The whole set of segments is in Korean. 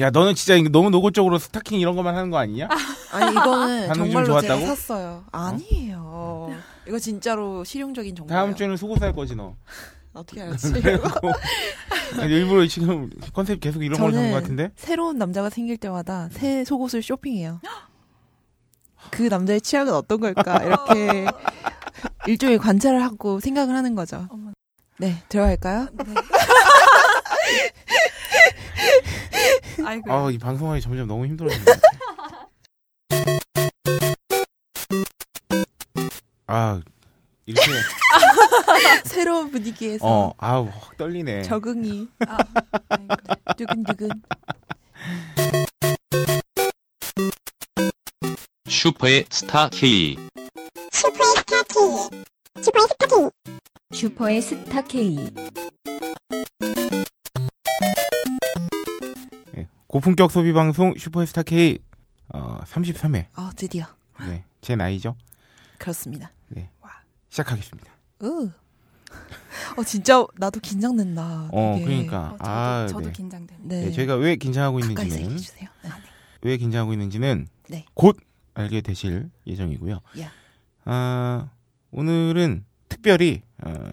야, 너는 진짜 너무 노골적으로 스타킹 이런 것만 하는 거 아니냐? 아니 이거는 정말로 제가 좋았다고? 샀어요. 아니에요. 이거 진짜로 실용적인 정보예요. 다음 주에는 속옷 살 거지 너. 어떻게 알았지? 아니, 일부러 지금 컨셉 계속 이런 걸 저는 하는 것 같은데? 새로운 남자가 생길 때마다 새 속옷을 쇼핑해요. 그 남자의 취향은 어떤 걸까? 이렇게 일종의 관찰을 하고 생각을 하는 거죠. 네, 들어갈까요? 아이고. 아, 이 방송하기 점점 너무 같아. 아, 이렇게, 새로운 분위기에서 어, 아우, 확 떨리네. 적응이 아, 아이고. 두근두근. 슈퍼의 스타 K. 슈퍼의 스타 K. 네, 고품격 소비 방송 슈퍼스타 K, 어, 33회. 아 드디어 네, 제 나이죠. 그렇습니다. 시작하겠습니다. 으. 어 진짜 나도 긴장된다. 어, 되게. 그러니까. 어, 저도, 아, 저도 네. 긴장됩니다. 네. 네, 저희가 왜 긴장하고 있는지는. 네. 왜 긴장하고 있는지는 네. 곧 알게 되실 예정이고요. 야. 아, 오늘은 특별히 어,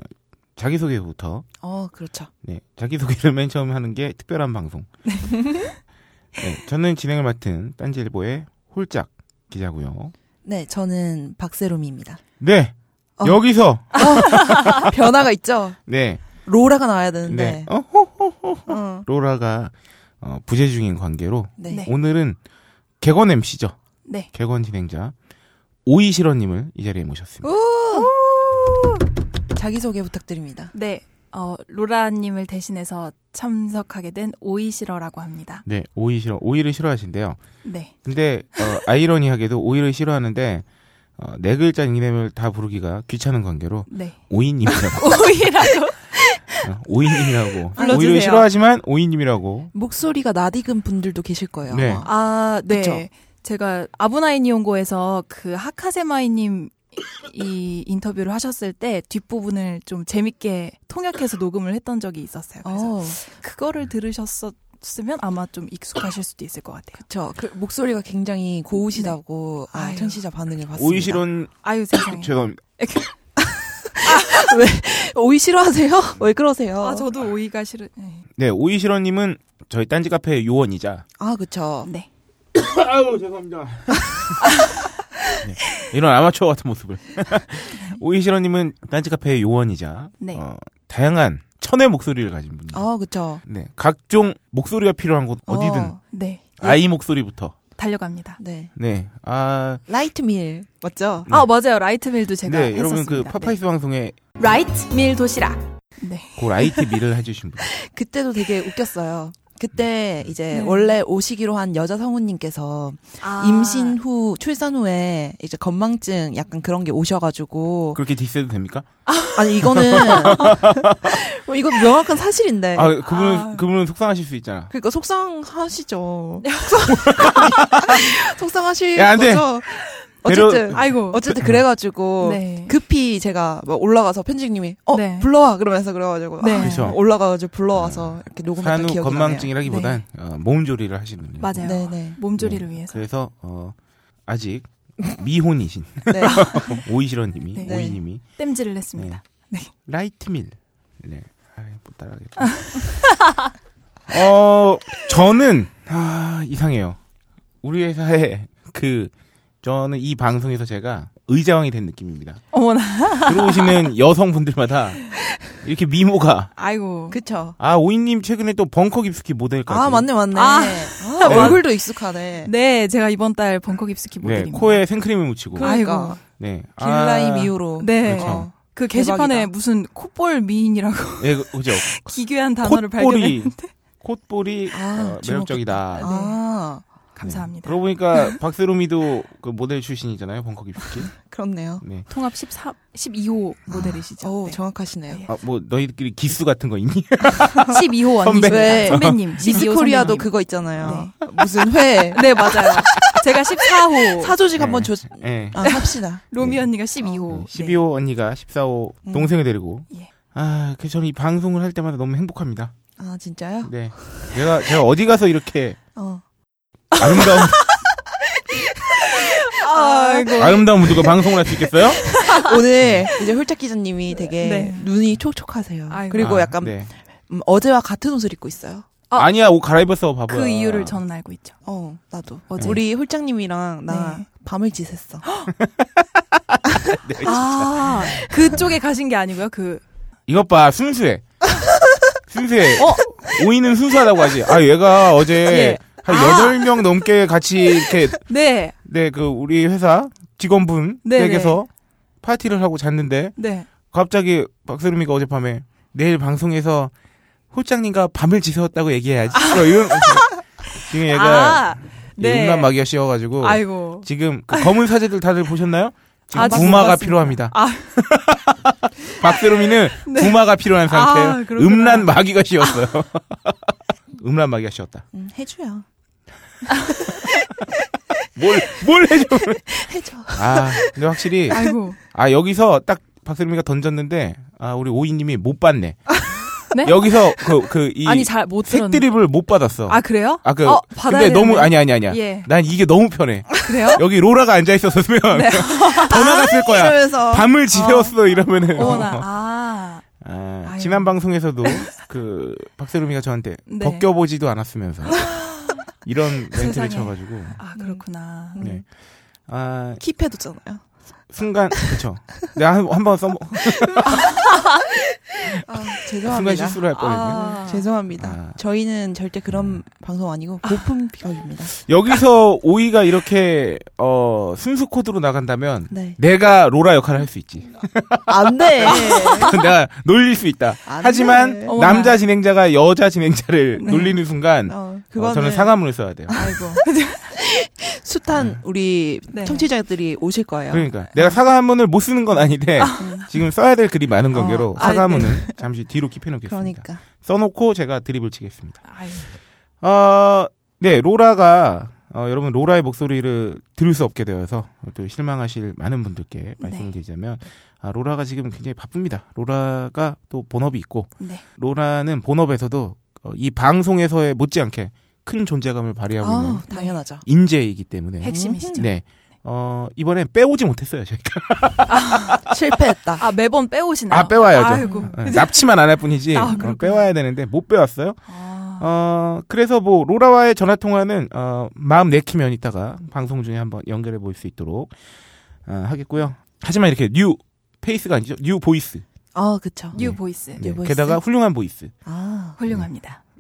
자기소개부터 어 그렇죠. 네, 자기소개를 맨 처음 하는 게 특별한 방송. 네, 저는 진행을 맡은 딴지일보의 홀짝 기자고요. 네, 저는 박세롬입니다. 네, 어. 여기서 변화가 있죠. 네, 로라가 나와야 네, 되는데. 어, 호, 호, 호. 어. 로라가 어, 부재 중인 관계로 네. 네. 오늘은 개건 MC죠. 네. 개건 진행자 오이시러님을 이 자리에 모셨습니다. 자기 소개 부탁드립니다. 네. 어, 로라님을 대신해서 참석하게 된 오이시러라고 합니다. 네, 오이 싫어, 오이를 싫어하신대요. 네. 근데 어, 아이러니하게도 오이를 싫어하는데 어, 네 글자 닉네임을 다 부르기가 귀찮은 관계로 네. 오이님이라고 오이라고. 어, 오이님이라고. 오이를 싫어하지만 오이님이라고 목소리가 낯익은 분들도 계실 거예요. 네. 아, 네. 그쵸? 제가 아브나이니온고에서 그 하카세마이님 이 인터뷰를 하셨을 때 뒷부분을 좀 재밌게 통역해서 녹음을 했던 적이 있었어요. 그래서 어, 그거를 들으셨었으면 아마 좀 익숙하실 수도 있을 것 같아요. 그쵸. 그 목소리가 굉장히 고우시다고 아, 아유. 청취자 반응을 봤습니다. 오이시런 아유 세상에. 죄송합니다. 오이 싫어하세요? 왜 그러세요? 아 저도 오이가 싫은. 네. 네 오이시런님은 저희 딴지 카페 요원이자 아, 그쵸. 네. 아유 죄송합니다. 네, 이런 아마추어 같은 모습을 오이시런님은 딴지 카페 요원이자 네. 어, 다양한 천의 목소리를 가진 분입니다. 아, 그쵸. 네 각종 목소리가 필요한 곳 어디든 어, 네. 아이 목소리부터 달려갑니다. 네. 네. 아, 라이트 밀. 맞죠? 네. 아 맞아요. 라이트밀도 제가 네, 했었습니다. 여러분 그 파파이스 방송에 네. 라이트밀 도시락. 네. 그 라이트 밀을 해주신 분. 그때도 되게 웃겼어요. 그때 이제 네. 원래 오시기로 한 여자 성우님께서 아. 임신 후 출산 후에 이제 건망증 약간 그런 게 오셔가지고 그렇게 디스해도 됩니까? 아니 이거는 뭐 이거 명확한 사실인데 아, 그분은, 아. 그분은 속상하실 수 있잖아. 그러니까 속상하시죠. 속상하실 야, 안 돼. 거죠. 어쨌든 아이고. 어쨌든 그래가지고 네. 급히 제가 막 올라가서 편집님이 어 네. 불러와 그러면서 그래가지고 네. 아, 그쵸. 올라가가지고 불러와서 이렇게 녹음했던 산후 기억이 건망증이라기보단 어, 몸조리를 하시는군요. 맞아요. 네네. 몸조리를 네. 위해서. 그래서 어, 아직 미혼이신 네. 오이시런님이 네. 오이님이 땜질을 했습니다. 라이트 밀. 네. 아이, 못 따라하겠다. 어, 저는 아, 이상해요. 우리 회사에 그 저는 이 방송에서 제가 의자왕이 된 느낌입니다. 어머나. 들어오시는 여성분들마다 이렇게 미모가 아이고. 그쵸. 아 오이님 최근에 또 벙커 깁스키 모델까지 아 맞네 맞네. 아. 아, 얼굴도 익숙하네. 네, 제가 이번 달 벙커 깁스키 네 모델입니다. 코에 생크림을 묻히고 그러니까 아이고. 네 길라임 아, 이후로. 네. 그렇죠. 그 게시판에 대박이다. 무슨 콧볼 미인이라고 네 그- 그죠 기괴한 단어를 콧볼이 발견했는데 콧볼이 아, 어, 매력적이다. 아 감사합니다. 그러고 보니까 박세롬이도 그 모델 출신이잖아요 벙커 깁스키. 그렇네요. 네. 통합 14, 12호 모델이시죠. 오 네. 정확하시네요. 네. 아뭐 너희들끼리 기수 같은 거 있니? 12호 선배. 언니십니다. 네. 선배님. 미스 12호 코리아도 선배님. 그거 있잖아요. 무슨 회 네, 맞아요. 제가 14호. 사조직 한번 네. 줘. 예. 아 합시다. 로미 네. 언니가 12호. 12호 언니가 14호 음. 동생을 데리고. 예. 아, 그래서 저는 이 방송을 할 때마다 너무 행복합니다. 아 진짜요? 네. 제가 제가 어디 가서 이렇게 어. 아름다운 아이고. 아름다운 무드가 방송을 할 수 있겠어요? 오늘 이제 홀짝 기자님이 되게 네. 눈이 촉촉하세요. 아이고. 그리고 아, 약간 네. 음, 어제와 같은 옷을 입고 있어요. 아. 아니야 옷 갈아입었어 바보야. 그 이유를 저는 알고 있죠. 어, 나도. 어제. 우리 홀짝님이랑 나 네. 밤을 지샜어. 네, 아, 그쪽에 가신 게 아니고요. 그 이것 봐 순수해. 순수해. 어? 오이는 순수하다고 하지. 아 얘가 어제 예. 한 아. 여덟 명 넘게 같이 이렇게 네. 네 그 우리 회사 직원분 네, 댁에서 파티를 하고 잤는데 네. 갑자기 박세롬이가 어젯밤에 내일 방송에서 홀장님과 밤을 지새웠다고 얘기해야지. 뭐 이런 지금 얘가 아, 네. 음란 마귀가 씌워가지고 아이고. 지금 그 검은 사제들 다들 보셨나요? 지금 부마가 봤습니다. 필요합니다. 아, 박세롬이는 네. 부마가 필요한 상태예요. 아. 음란 마귀가 씌웠어요. 음란 마귀가 씌웠다. 음, 해줘요. 뭘, 뭘 해줘. 해줘. 아, 근데 확실히, 아이고. 아, 여기서 딱 박세롬이가 던졌는데, 아, 우리 오이님이 못 받네. 네? 여기서 그, 그, 이, 아니 잘못 들었는데. 색드립을 못 받았어. 아, 그래요? 아, 그, 어, 근데 너무. 아니, 아니, 아니야. 예. 난 이게 너무 편해. 그래요? 여기 로라가 앉아 있었으면, 네. 더 나갔을 거야. 이러면서 밤을 지새웠어, 이러면은. 어머나. 아. 아, 아유. 지난 방송에서도 그 박세롬이가 저한테 네. 벗겨보지도 않았으면서 이런 멘트를. 쳐가지고 아, 그렇구나. 음. 네. 아 킵해뒀잖아요. 순간 그쵸 내가 한- 한번 써먹 아, 순간 죄송합니다. 실수를 할 뻔했네 아. 죄송합니다. 아. 저희는 절대 그런 방송 아니고 고품 비각입니다. 여기서 오이가 이렇게 어 순수 코드로 나간다면 네. 내가 로라 역할을 할 수 있지 안 돼. 내가 놀릴 수 있다 안 하지만 돼. 남자 진행자가 여자 진행자를 네. 놀리는 순간 어, 어, 그거는 저는 상하문을 써야 돼요 아이고. 숱한 우리 네. 청취자들이 오실 거예요. 그러니까 내가 사과문을 못 쓰는 건 아닌데 음, 지금 써야 될 글이 많은 관계로 어, 아, 사과문은 잠시 뒤로 킵해놓겠습니다. 그러니까. 써놓고 제가 드립을 치겠습니다. 아이고. 어, 네 로라가 어, 여러분 로라의 목소리를 들을 수 없게 되어서 또 실망하실 많은 분들께 말씀을 드리자면 아, 로라가 지금 굉장히 바쁩니다. 로라가 또 본업이 있고 네. 로라는 본업에서도 어, 이 방송에서의 못지않게 큰 존재감을 발휘하고 있는 아, 당연하죠. 인재이기 때문에 핵심이시죠. 네. 어, 이번엔 빼오지 못했어요, 저희가. 실패했다. 아, 매번 빼오시나요? 아, 빼와야죠. 아이고. 어, 납치만 안 할 뿐이지. 아, 어. 빼와야 되는데 못 빼왔어요. 아. 어, 그래서 뭐 로라와의 전화 통화는 어, 마음 내키면 이따가 방송 중에 한번 연결해 볼 수 있도록 어, 하겠고요. 하지만 이렇게 new face가 아니죠. new voice. 아, 그쵸. new voice. 네, voice? 게다가 훌륭한 voice. 아, 훌륭합니다.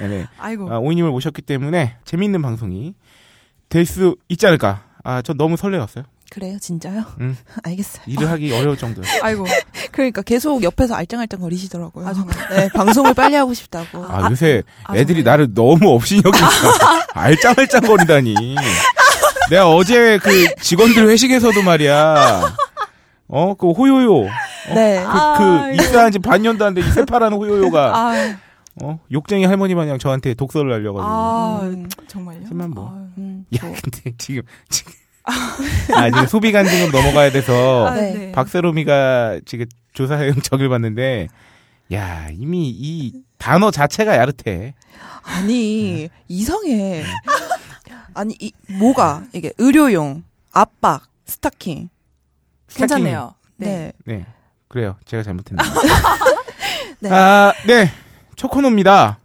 네, 네. 아이고. 아, 오이님을 모셨기 때문에 재미있는 방송이 될 수 있지 않을까. 아, 저 너무 설레었어요. 그래요? 진짜요? 음. 알겠어요. 일을 하기 어려울 정도였어요. 아이고. 그러니까 계속 옆에서 알짱알짱 거리시더라고요. 아, 정말. 네, 방송을 빨리 하고 싶다고. 아, 요새 아, 애들이 정말요? 나를 너무 업신여기니까 알짱알짱거리다니. 내가 어제 그 직원들 회식에서도 말이야. 어, 그 호요요. 어? 네. 그, 아, 그 이거. 입사한 지 반년도 안 돼. 이 새파란 호요요가 아, 어? 욕쟁이 할머니 마냥 저한테 독서를 날려가지고. 아, 음. 정말요? 하지만 뭐. 아유. 음, 야, 근데 지금 지금 아 지금 소비 간증으로 넘어가야 돼서 아, 네. 네. 박세롬이가 지금 조사 행적을 봤는데 야 이미 이 단어 자체가 야릇해. 아니, 이상해. 아니, 이, 뭐가, 이게, 의료용, 압박, 스타킹. 괜찮네요. 네. 네. 네 그래요. 제가 잘못했네요. 네. 아, 네. 첫 코너입니다.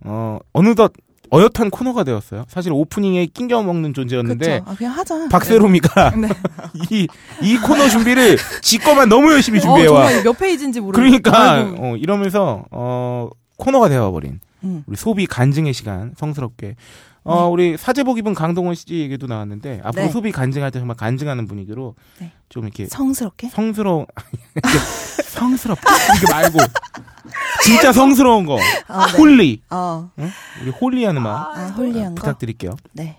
어, 어느덧 어엿한 코너가 되었어요. 사실 오프닝에 낑겨 먹는 존재였는데 그쵸. 아, 그냥 하자. 박세롬이가 네. 이, 이 코너 준비를 지 거만 너무 열심히 어, 준비해와. 정말 몇 페이지인지 모르겠어요. 그러니까. 어, 이러면서 어 코너가 되어 버린 음. 우리 소비 간증의 시간 성스럽게 어 우리 사제복 입은 강동원 씨 얘기도 나왔는데 앞으로 네. 소비 간증할 때 정말 간증하는 분위기로 네. 좀 이렇게 성스럽게? 성스러운 성스럽게 이게 말고 진짜 성스러운 거 아, 네. holy 어, 우리 holy한 음악 아, 홀리한 거? 부탁드릴게요. 네.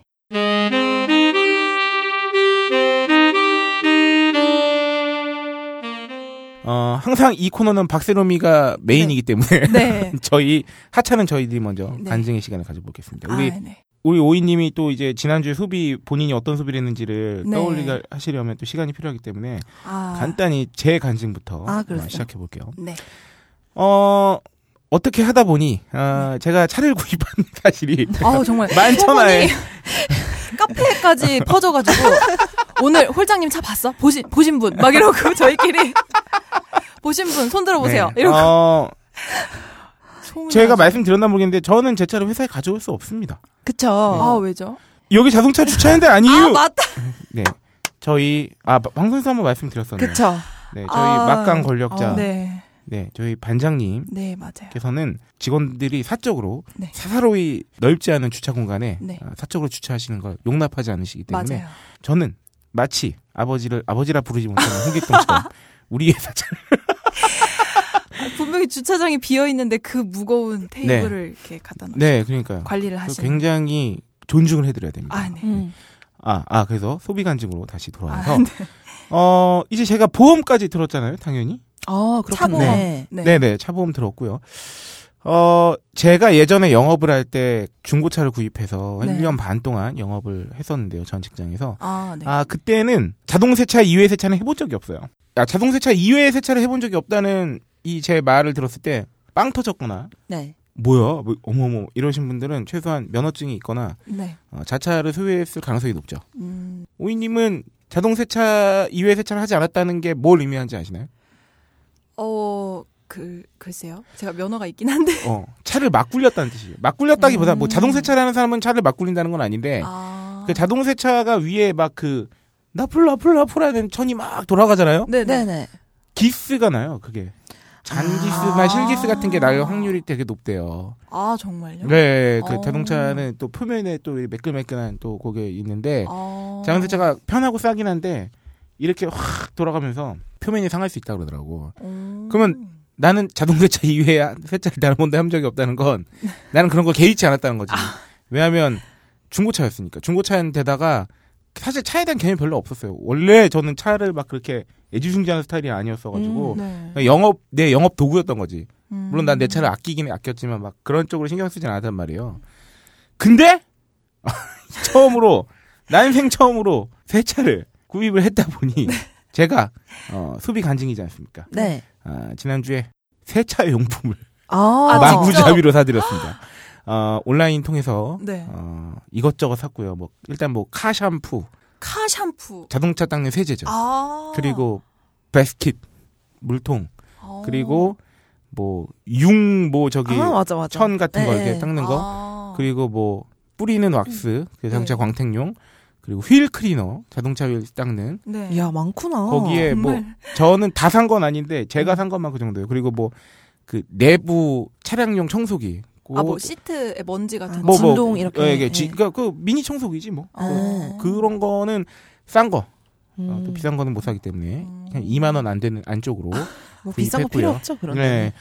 어 항상 이 코너는 박세롬이가 메인이기 때문에 네. 저희 하차는 저희들이 먼저 네. 간증의 시간을 가져보겠습니다. 우리 아, 네. 우리 오이님이 또 이제 지난주에 소비 본인이 어떤 소비를 했는지를 네. 떠올리게 하시려면 또 시간이 필요하기 때문에 아, 간단히 제 간증부터 아? 시작해 볼게요. 네. 어, 어떻게 하다 보니, 어, 제가 차를 구입한 사실이 아우 정말 만천하에 카페까지 퍼져가지고 오늘 홀장님 차 봤어? 보신 보신 분 막 이러고 저희끼리 보신 분 손 들어보세요. 네. 이러고 어, 제가. 말씀드렸나 모르겠는데 저는 제 차를 회사에 가져올 수 없습니다. 그쵸. 아 왜죠? 여기 자동차 주차하는 데 아니에요. 아 맞다. 네. 저희 아 방송에서 한번 말씀드렸었네요. 그쵸. 네, 저희 아, 막강 권력자 어, 네, 네, 저희 반장님 네 맞아요. 께서는 직원들이 사적으로 네. 사사로이 넓지 않은 주차 공간에 네. 어, 사적으로 주차하시는 걸 용납하지 않으시기 때문에 맞아요. 저는 마치 아버지를 아버지라 부르지 못하는 홍길동처럼 우리 회사 차를 분명히 주차장이 비어 있는데 그 무거운 테이블을 이렇게 갖다 놓. 네, 그러니까요. 관리를 그 하시는. 굉장히 존중을 해드려야 됩니다. 아 네. 음. 아, 아, 그래서 소비 간증으로 다시 돌아와서 아, 네. 어 이제 제가 보험까지 들었잖아요, 당연히. 아, 차보험. 그렇겠네. 네. 네, 네, 차보험 들었고요. 어, 제가 예전에 영업을 할 때 중고차를 구입해서 한 네. 1년 반 동안 영업을 했었는데요, 전 직장에서. 아 네. 아, 그때는 자동 세차 이외의 세차는 해본 적이 없어요. 아, 자동 세차 이외의 세차를 해본 적이 없다는 이 제 말을 들었을 때 빵 터졌거나 네. 뭐야, 뭐, 어머머 이러신 분들은 최소한 면허증이 있거나 네. 어, 자차를 소유했을 가능성이 높죠. 음, 오이님은 자동 세차 이외의 세차를 하지 않았다는 게 뭘 의미하는지 아시나요? 어, 그, 글쎄요. 제가 면허가 있긴 한데. 어, 차를 막 굴렸다는 뜻이에요. 막 굴렸다기보다 뭐 음. 자동 세차를 하는 사람은 차를 막 굴린다는 건 아닌데 아. 그 자동 세차가 위에 막 그 나풀 나풀 나풀 하는 천이 막 돌아가잖아요. 네네. 네네. 기스가 나요. 그게 잔기스나 아. 실기스 같은 게 날 확률이 되게 높대요. 아, 정말요? 네, 그 어. 자동차는 또 표면에 또 매끈매끈한 또 그게 있는데 아. 자동 세차가 편하고 싸긴 한데 이렇게 확 돌아가면서 표면이 상할 수 있다 고 그러더라고. 음. 그러면 나는 자동 세차 이외에 세차를 다른 번도 한 적이 없다는 건 나는 그런 걸 개의치 않았다는 거지. 왜냐하면 중고차였으니까. 중고차인데다가 사실 차에 대한 개념이 별로 없었어요. 원래 저는 차를 막 그렇게 애지중지하는 스타일이 아니었어가지고 네. 그냥 영업 내 영업 도구였던 거지. 음. 물론 난 내 차를 아끼긴 아꼈지만 막 그런 쪽으로 신경 쓰진 않았단 말이에요. 근데 처음으로 난생 처음으로 새 차를 구입을 했다 보니 제가 어, 소비 간증이지 않습니까? 네. 아, 지난주에 세차 용품을 아, 아, 마구잡이로 사드렸습니다. 어, 온라인 통해서 네. 어, 이것저것 샀고요. 뭐 일단 뭐 카 샴푸, 카 샴푸. 자동차 닦는 세제죠. 아. 그리고 베스킷, 물통, 어. 그리고 뭐융뭐 저기 아, 맞아, 맞아. 천 같은 거 네. 이렇게 닦는 거, 아. 그리고 뭐 뿌리는 왁스, 그 자동차 네. 광택용, 그리고 wheel cleaner, 자동차 휠 닦는 네. 이야, 많구나. 거기에 뭐 정말. 저는 다 산 건 아닌데 제가 산 것만 그 정도예요. 그리고 뭐 그 내부 차량용 청소기. 아, 뭐 시트에 먼지 같은 아, 거. 뭐, 뭐, 진동 이렇게. 어, 이게 지, 예. 그러니까 그 미니 청소기지 뭐. 아. 그런 거는 싼 거. 어, 음. 또 비싼 거는 못 사기 때문에 음. 그냥 2만 원 안 되는 안쪽으로. 뭐 비싼 거 필요. 없죠, 그런 네.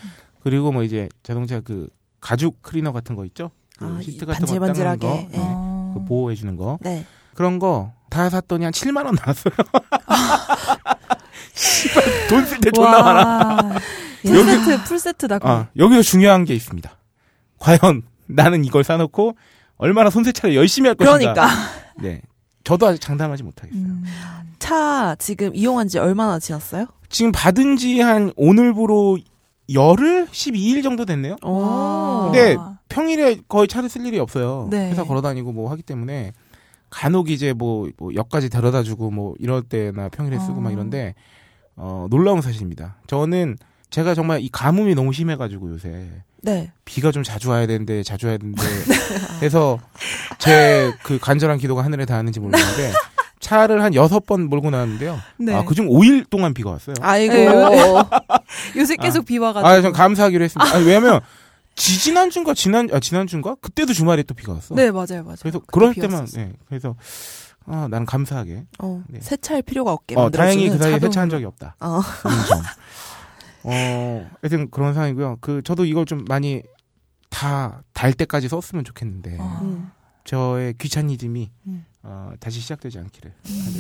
그리고 뭐 이제 자동차 그 가죽 클리너 같은 거 있죠? 그 아, 시트 이 같은 반질반질하게. 거. 예. 어, 어. 그 보호해 주는 거. 네. 그런 거 다 샀더니 한 7만 원 나왔어요. 씨발 돈쓸 때 존나 많아. 풀세트, 풀세트다. 그럼. 아, 여기서 중요한 게 있습니다. 과연 나는 이걸 사놓고 얼마나 손세차를 열심히 할 것인가. 그러니까. 네. 저도 아직 장담하지 못하겠어요. 음. 차 지금 이용한 지 얼마나 지났어요? 지금 받은 지 한 오늘부로 열흘? 12일 정도 됐네요. 오. 근데 평일에 거의 차를 쓸 일이 없어요. 네. 회사 걸어 다니고 뭐 하기 때문에 간혹 이제 뭐, 뭐 역까지 데려다 주고 뭐 이럴 때나 평일에 쓰고 어. 막 이런데 어, 놀라운 사실입니다. 저는 제가 정말 이 가뭄이 너무 심해가지고 요새 네. 비가 좀 자주 와야 되는데 자주 와야 되는데 해서 제 그 간절한 기도가 하늘에 닿았는지 모르겠는데 차를 한 여섯 번 몰고 나왔는데요. 네. 아, 그중 5일 동안 비가 왔어요. 아이고. 네. 요새 계속 비 와가지고. 아, 전 감사하기로 했습니다. 아니, 왜냐면 지지난주인가 지난 아 지난주인가 그때도 주말에 또 비가 왔어. 네, 맞아요, 맞아요. 그래서 그럴 비 때만 왔었어요. 네. 그래서 아, 나는 감사하게. 어, 네. 세차할 필요가 없게 어, 다행히 그 사이에 세차한 적이 없다. 어. 어, 하여튼 그런 상황이고요. 그 저도 이걸 좀 많이 다 달 때까지 썼으면 좋겠는데 아. 음. 저의 귀차니즘이 음. 어, 다시 시작되지 않기를.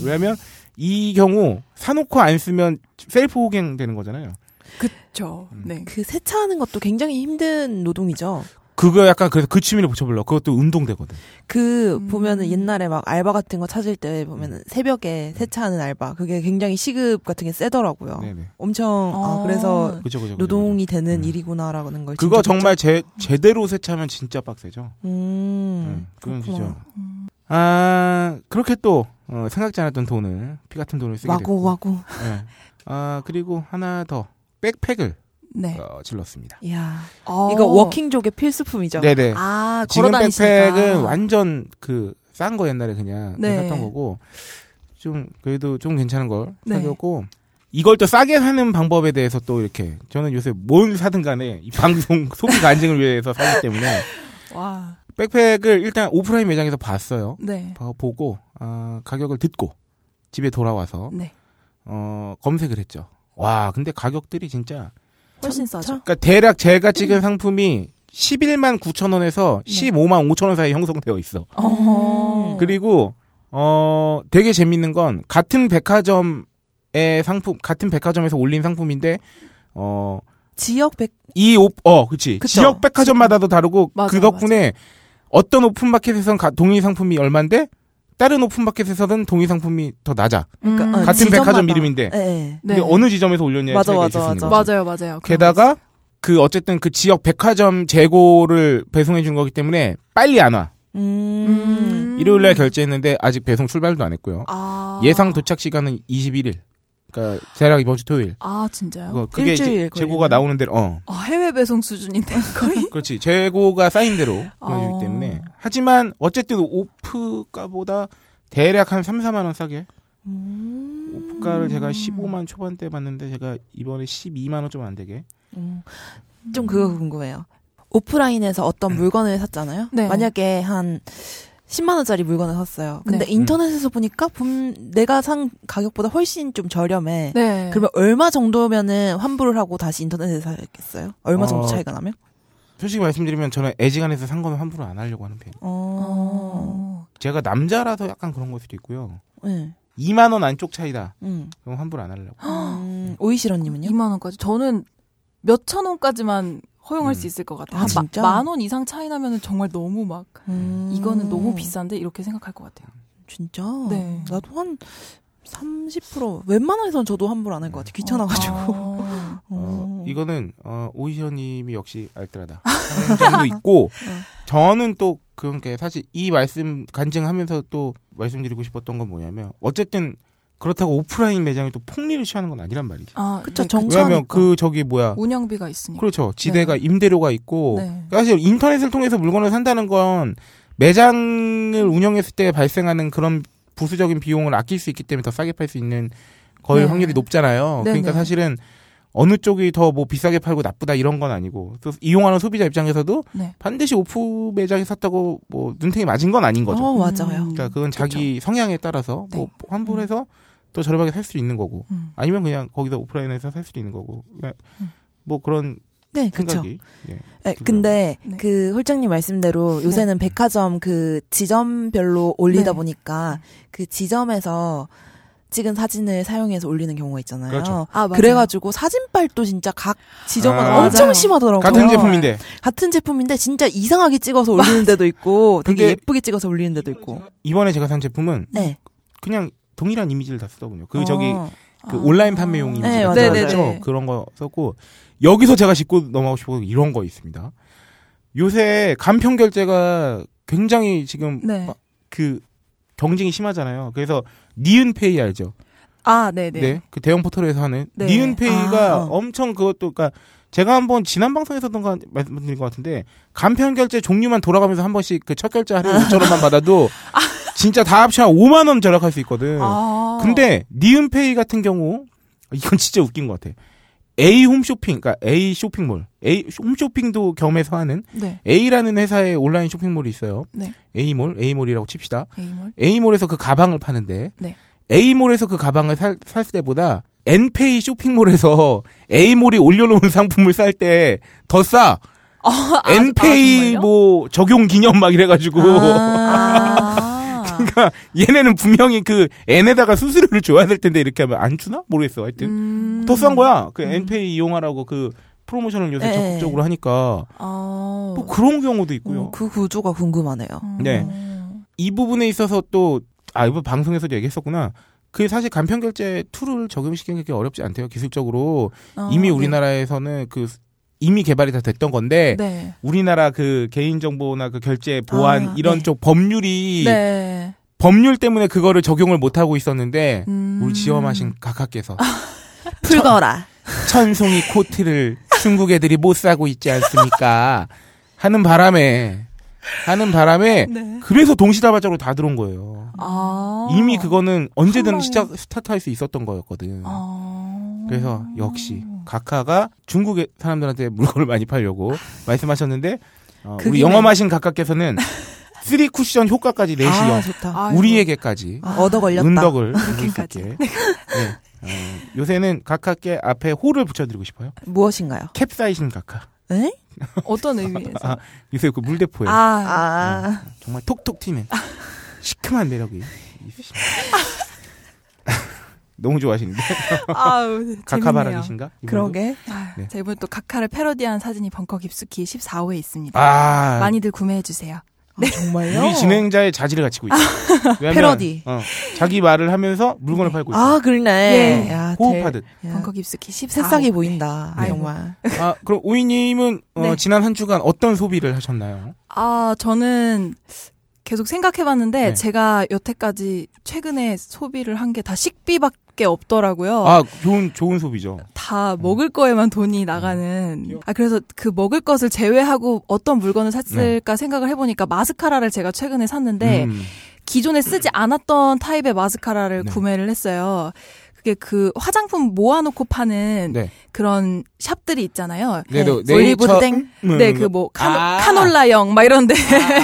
왜냐하면 이 경우 사놓고 안 쓰면 셀프 호갱 되는 거잖아요. 그쵸. 음. 네. 그 세차하는 것도 굉장히 힘든 노동이죠. 그거 약간 그래서 그 취미를 붙여보려고 그것도 운동되거든. 그 음. 보면은 옛날에 막 알바 같은 거 찾을 때 보면은 새벽에 세차하는 알바 그게 굉장히 시급 같은 게 세더라고요. 네네. 엄청 아, 어. 그래서 그죠 그죠. 그죠. 노동이 되는 음. 일이구나라는 걸 그거 정말 제 제대로 세차면 진짜 빡세죠. 음, 음, 그건. 진짜. 아 그렇게 또 어, 생각지 않았던 돈을 피 같은 돈을 쓰게 와구 됐고. 와구. 예. 아 그리고 하나 더 백팩을 네. 어, 질렀습니다. 이야. 어. 이거 워킹족의 필수품이죠. 네네. 아, 지금 걸어 다니시니까. 백팩은 완전 그 싼 거 옛날에 그냥 네. 샀던 거고 좀 그래도 좀 괜찮은 걸 네. 사줬고 이걸 또 싸게 사는 방법에 대해서 또 이렇게 저는 요새 뭘 사든 간에 이 방송 소비 간증을 위해서 사기 때문에 와. 백팩을 일단 오프라인 매장에서 봤어요. 네. 봐- 보고 아, 가격을 듣고 집에 돌아와서 네. 어, 검색을 했죠. 와 근데 가격들이 진짜 훨씬 참- 싸죠. 그러니까 대략 제가 찍은 상품이 11만 9천 원에서 네. 15만 5천 원 사이에 형성되어 있어. 어. 그리고 어 되게 재밌는 건 같은 백화점의 상품 같은 백화점에서 올린 상품인데 어 지역 백이 옷, 어, 그치. 그쵸. 지역 백화점마다도 다르고, 맞아요, 그 덕분에 어떤 오픈마켓에서는 가- 동일 상품이 얼만데, 다른 오픈마켓에서는 동일 상품이 더 낮아. 그러니까, 음. 어, 같은 지점마다. 백화점 이름인데, 네. 네. 네. 이게 어느 지점에서 올렸냐에 맞아, 차이가 맞아. 거죠. 맞아요, 맞아요. 게다가, 그 어쨌든 그 지역 백화점 재고를 배송해 준 거기 때문에 빨리 안 와. 음. 일요일 날 결제했는데 아직 배송 출발도 안 했고요. 아. 예상 도착 시간은 21일. 그러니까 대략 이번 주 토요일. 아, 진짜요? 그게 이제 일주일 재고가. 나오는 대로 어. 아, 해외 배송 수준인데 거의. 그렇지. 재고가 쌓인 대로 보내주기 어. 때문에. 하지만 어쨌든 오프가보다 대략 한 3, 4만 원 싸게. 음. 오프가를 제가 15만 초반대 봤는데 제가 이번에 12만 원 좀 안 되게. 음. 좀 그거 궁금해요. 오프라인에서 어떤 물건을 샀잖아요. 네. 만약에 한 10만 원짜리 물건을 샀어요. 근데 네. 인터넷에서 보니까 분 내가 산 가격보다 훨씬 좀 저렴해. 네. 그러면 얼마 정도면은 환불을 하고 다시 인터넷에서 사겠어요? 얼마 정도 어, 차이가 나면? 솔직히 말씀드리면 저는 애지간해서 산 거는 환불을 안 하려고 하는 편이에요. 어. 어. 제가 남자라서 약간 그런 걸 수도 있고요. 네. 2만 원 안쪽 차이다. 음. 그럼 환불 안 하려고. 음. 오이시러님은요? 2만 원까지. 저는 몇천 원까지만 허용할 음. 수 있을 것 같아요. 아, 한 마- 진짜? 만원 이상 차이 나면은 정말 너무 막 음. 이거는 너무 비싼데 이렇게 생각할 것 같아요. 진짜? 네. 나도 한 30% 웬만해선 저도 환불 안 할 것 같아. 귀찮아가지고. 아. 어, 이거는 어, 오이시어님이 역시 알뜰하다 하는 점도 있고 저는 또게 사실 이 말씀 간증하면서 또 말씀드리고 싶었던 건 뭐냐면 어쨌든 그렇다고 오프라인 매장이 또 폭리를 취하는 건 아니란 말이죠. 아, 그쵸, 네, 정- 왜냐하면. 그 저기 뭐야 운영비가 있으니까. 그렇죠 지대가 임대료가 있고 네. 사실 인터넷을 통해서 물건을 산다는 건 매장을 운영했을 때 발생하는 그런 부수적인 비용을 아낄 수 있기 때문에 더 싸게 팔 수 있는 거의 네. 확률이 높잖아요. 네, 그러니까 네. 사실은 어느 쪽이 더 뭐 비싸게 팔고 나쁘다 이런 건 아니고 또 이용하는 소비자 입장에서도 네. 반드시 오프 매장에 샀다고 뭐 눈탱이 맞은 건 아닌 거죠. 어, 맞아요. 음. 그러니까 그건 자기 성향에 따라서 뭐 네. 환불해서 또 저렴하게 살 수도 있는 거고 음. 아니면 그냥 거기서 오프라인에서 살 수도 있는 거고 그냥 음. 뭐 그런 네, 그쵸. 생각이 예. 네, 근데 네. 그 홀장님 말씀대로 요새는 백화점 그 지점별로 올리다 네. 보니까 그 지점에서 찍은 사진을 사용해서 올리는 경우가 있잖아요. 그렇죠. 아, 맞아요. 그래가지고 사진빨도 진짜 각 지점마다 아. 엄청 맞아요. 심하더라고요. 같은 제품인데 같은 제품인데 진짜 이상하게 찍어서 올리는 데도 있고 되게 예쁘게 찍어서 올리는 데도 있고. 이번에 제가 산 제품은 네. 그냥 동일한 이미지를 다 쓰더군요. 그 저기 어. 그 아. 온라인 판매용 이미지 네, 같은 맞아요, 거죠. 맞아요. 그런 거 썼고 여기서 제가 짚고 넘어가고 싶은 건 이런 거 있습니다. 요새 간편 결제가 굉장히 지금 네. 막그 경쟁이 심하잖아요. 그래서 니은페이 알죠? 아, 네, 네. 네. 그 대형 포털에서 하는 네. 니은페이가 아, 어. 엄청 그것도 그러니까 제가 한번 지난 방송에서던가 말씀드린 것 같은데 간편 결제 종류만 돌아가면서 한 번씩 그 첫 결제 할인 5천 원만 받아도 진짜 다 합치면 5만 원 절약할 수 있거든. 아. 근데 니은페이 같은 경우 이건 진짜 웃긴 것 같아. A 홈쇼핑, 그러니까 A 쇼핑몰, A 홈쇼핑도 겸해서 하는 네. A라는 회사의 온라인 쇼핑몰이 있어요. 네. A몰, A몰이라고 칩시다. A몰. A몰에서 그 가방을 파는데 네. A몰에서 그 가방을 살, 살 때보다 N페이 쇼핑몰에서 A몰이 올려놓은 상품을 살 때 더 싸. 아, N페이 아? 뭐 적용 기념 막 이래가지고 아. 그러니까 얘네는 분명히 그 N에다가 수수료를 줘야 될 텐데 이렇게 하면 안 주나 모르겠어. 하여튼 음. 더싼 거야. 그 음. N페이 이용하라고 그 프로모션을 요새 네. 적극적으로 하니까 어. 뭐 그런 경우도 있고요. 어, 그 구조가 궁금하네요. 음. 네. 이 부분에 있어서 또, 아, 이번 방송에서도 얘기했었구나. 그게 사실 간편결제 tool을 적용시키는 게 어렵지 않대요. 기술적으로. 어, 이미 네. 우리나라에서는 그, 이미 개발이 다 됐던 건데, 네. 우리나라 그 개인 정보나 그 결제 보안 아, 이런 네. 쪽 법률이, 네. 법률 때문에 그거를 적용을 못 하고 있었는데, 음. 우리 지엄하신 각하께서 풀거라. 천송이 코트를 중국 애들이 못 사고 있지 않습니까? 하는 바람에, 하는 바람에, 네. 그래서 동시다발적으로 다 들어온 거예요. 아. 이미 그거는 언제든 시작 스타트할 수 있었던 거였거든. 아. 그래서 역시 각하가 중국의 사람들한테 물건을 많이 팔려고 말씀하셨는데 어, 그 우리 영험하신 각하께서는 3 쿠션 효과까지 내시어 아. 우리에게까지 아, 얻어 걸렸다. 은덕을. 있게. 네. 어, 요새는 각하께 앞에 호를 붙여드리고 싶어요. 무엇인가요? 캡사이신 각하. 에? 어떤 의미에서? 아, 요새 그 물대포에 아. 아, 정말 톡톡 튀는 시큼한 매력이 있으십니다. 너무 좋아하시는데 아우? 이분도? 그러게. 아, 네. 자, 이번 또 각하를 패러디한 사진이 벙커 깊숙이 14호에 있습니다. 아 많이들 구매해 주세요. 네. 정말요? 우리 진행자의 자질을 갖추고 있어. 왜냐면, 패러디. 어, 자기 말을 하면서 물건을 팔고 있어. 아, 그러네. 예. 야, 호흡하듯. 대- 야, 벙커 깊숙이 14호. 새싹이 보인다. 아이고. 정말. 아, 그럼 오이님은 어, 네. 지난 한 주간 어떤 소비를 하셨나요? 아, 저는 계속 생각해봤는데 네. 제가 여태까지 최근에 소비를 한 게 다 식비밖에 없더라고요. 아, 좋은 좋은 소비죠. 다 먹을 거에만 돈이 나가는. 아 그래서 그 먹을 것을 제외하고 어떤 물건을 샀을까 생각을 해 보니까 마스카라를 제가 최근에 샀는데 음. 기존에 쓰지 않았던 타입의 마스카라를 네. 구매를 했어요. 그게 그 화장품 모아놓고 파는 네. 그런 샵들이 있잖아요. 네, 네, 네, 올리브 저- 땡. 음, 네, 그뭐 아. 카놀라형 막 이런데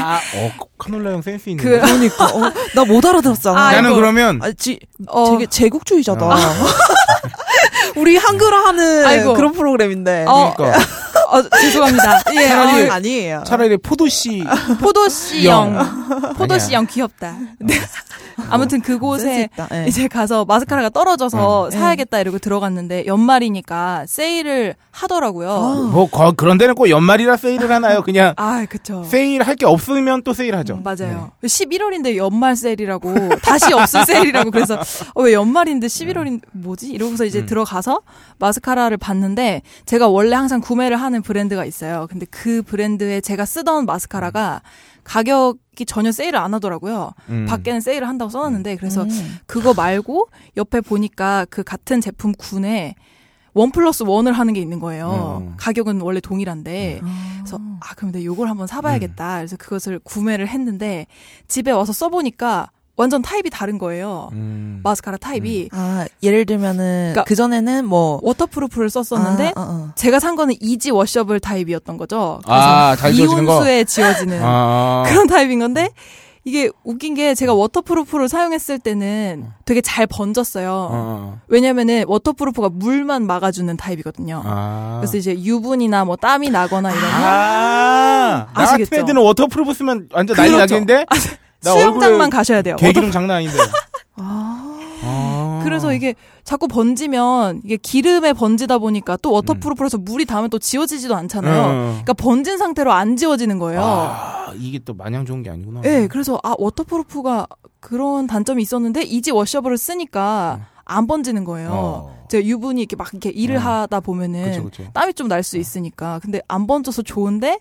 아, 어, 카놀라형 센스 있는. 그- 그러니까. 어, 나 못 알아들었잖아. 아, 나는 이거- 그러면 아, 지, 어, 되게 제국주의자다. 어. 우리 한글화 하는 아이고. 그런 프로그램인데. 어, 그러니까 어, 죄송합니다. 예, 차라리- 어, 아니에요. 차라리 포도씨 포도씨형 포도씨형 귀엽다. 네. 아무튼 센스 그곳에. 예. 이제 가서 마스카라가 떨어져서 음. 사야겠다 이러고 들어갔는데 연말이니까 세일을 하더라고요. 아. 뭐 거- 그런 데는 꼭 연말이라 세일을 하나요? 그냥 아, 그쵸. 세일 할 게 없으면 또 세일하죠. 음, 맞아요. 11월인데 연말 세일이라고 다시 없을 세일이라고 그래서 어, 왜 연말인데 11월인 뭐지? 이러고서 이제 음. 들어가서 마스카라를 봤는데 제가 원래 항상 구매를 하는 브랜드가 있어요. 근데 그 브랜드에 제가 쓰던 마스카라가 가격이 전혀 세일을 안 하더라고요. 음. 밖에는 세일을 한다고 써놨는데 그래서 음. 그거 말고 옆에 보니까 그 같은 제품 군에 one plus one을 하는 게 있는 거예요. 음. 가격은 원래 동일한데. 그래서 아 그럼 내가 요걸 한번 사봐야겠다. 그래서 그것을 구매를 했는데 집에 와서 써보니까 완전 타입이 다른 거예요. 음. 마스카라 타입이 아, 예를 들면은 그러니까- 그 전에는 뭐 waterproof를 썼었는데 아, 어, 어. 제가 산 거는 easy washable 타입이었던 거죠. 아, 잘 지워지는 거? 미온수에 지워지는 아. 그런 타입인 건데 이게 웃긴 게 제가 waterproof를 사용했을 때는 되게 잘 번졌어요. 어. 왜냐면은 waterproof가 물만 막아주는 타입이거든요. 아. 그래서 이제 유분이나 뭐 땀이 나거나 이러면 아, 나 같은 아시겠죠? 애들은 waterproof 쓰면 완전 난리 그렇죠. 나겠는데? 나 수영장만 가셔야 돼요. 개기름 장난 아닌데. 아. 아. 그래서 이게 자꾸 번지면 이게 기름에 번지다 보니까 또 waterproof라서 물이 닿으면 또 지워지지도 않잖아요. 음. 그러니까 번진 상태로 안 지워지는 거예요. 아, 이게 또 마냥 좋은 게 아니구나. 네, 그래서 아 waterproof가 그런 단점이 있었는데 easy washable을 쓰니까 안 번지는 거예요. 음. 어. 제가 유분이 이렇게 막 이렇게 일을 어. 하다 보면은 그쵸, 그쵸. 땀이 좀 날 수 있으니까. 근데 안 번져서 좋은데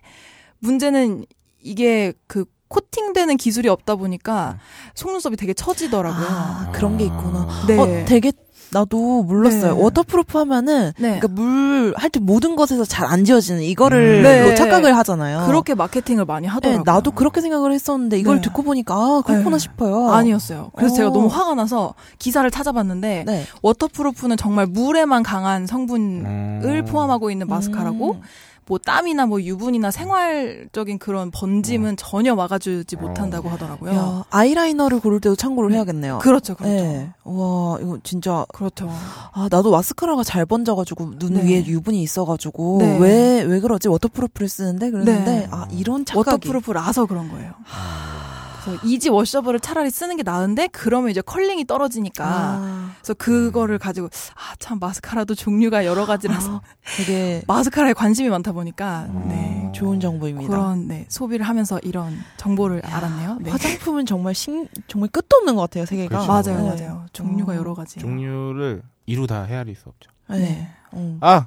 문제는 이게 그 코팅되는 기술이 없다 보니까 속눈썹이 되게 처지더라고요. 아, 그런 게 있구나. 네. 어, 되게 나도 몰랐어요. 네. waterproof 하면은 네. 그러니까 물할때 모든 것에서 잘 안 지워지는 이거를 음. 네. 로 착각을 하잖아요. 그렇게 마케팅을 많이 네, 하더라고요. 나도 그렇게 생각을 했었는데 이걸 네. 듣고 보니까 아, 그렇구나 네. 싶어요. 아니었어요. 그래서 어. 제가 너무 화가 나서 기사를 찾아봤는데 네. waterproof는 정말 물에만 강한 성분을 음. 포함하고 있는 마스카라고 음. 뭐 땀이나 뭐 유분이나 생활적인 그런 번짐은 전혀 막아주지 어. 못한다고 하더라고요. 야, 아이라이너를 고를 때도 참고를 해야겠네요. 그렇죠, 그렇죠. 네. 와, 이거 진짜 그렇죠. 아, 나도 마스카라가 잘 번져가지고 눈 네. 위에 유분이 있어가지고 네. 왜왜 그러지 waterproof를 쓰는데 그랬는데 네. 아 이런 착각이 waterproof라서 그런 거예요. 그래서 그래서 easy washable을 차라리 쓰는 게 나은데 그러면 이제 curling이 떨어지니까 아, 그래서 그거를 가지고 아 참 마스카라도 종류가 여러 가지라서 되게 마스카라에 관심이 많다 보니까 음. 네. 좋은 정보입니다. 그런 네, 소비를 하면서 이런 정보를 알았네요. 네. 화장품은 정말 신 정말 끝도 없는 것 같아요 세계가. 그렇죠. 맞아요, 네. 맞아요. 종류가 어. 여러 가지. 종류를 이루 다 헤아릴 수 없죠. 네. 네. 어. 아,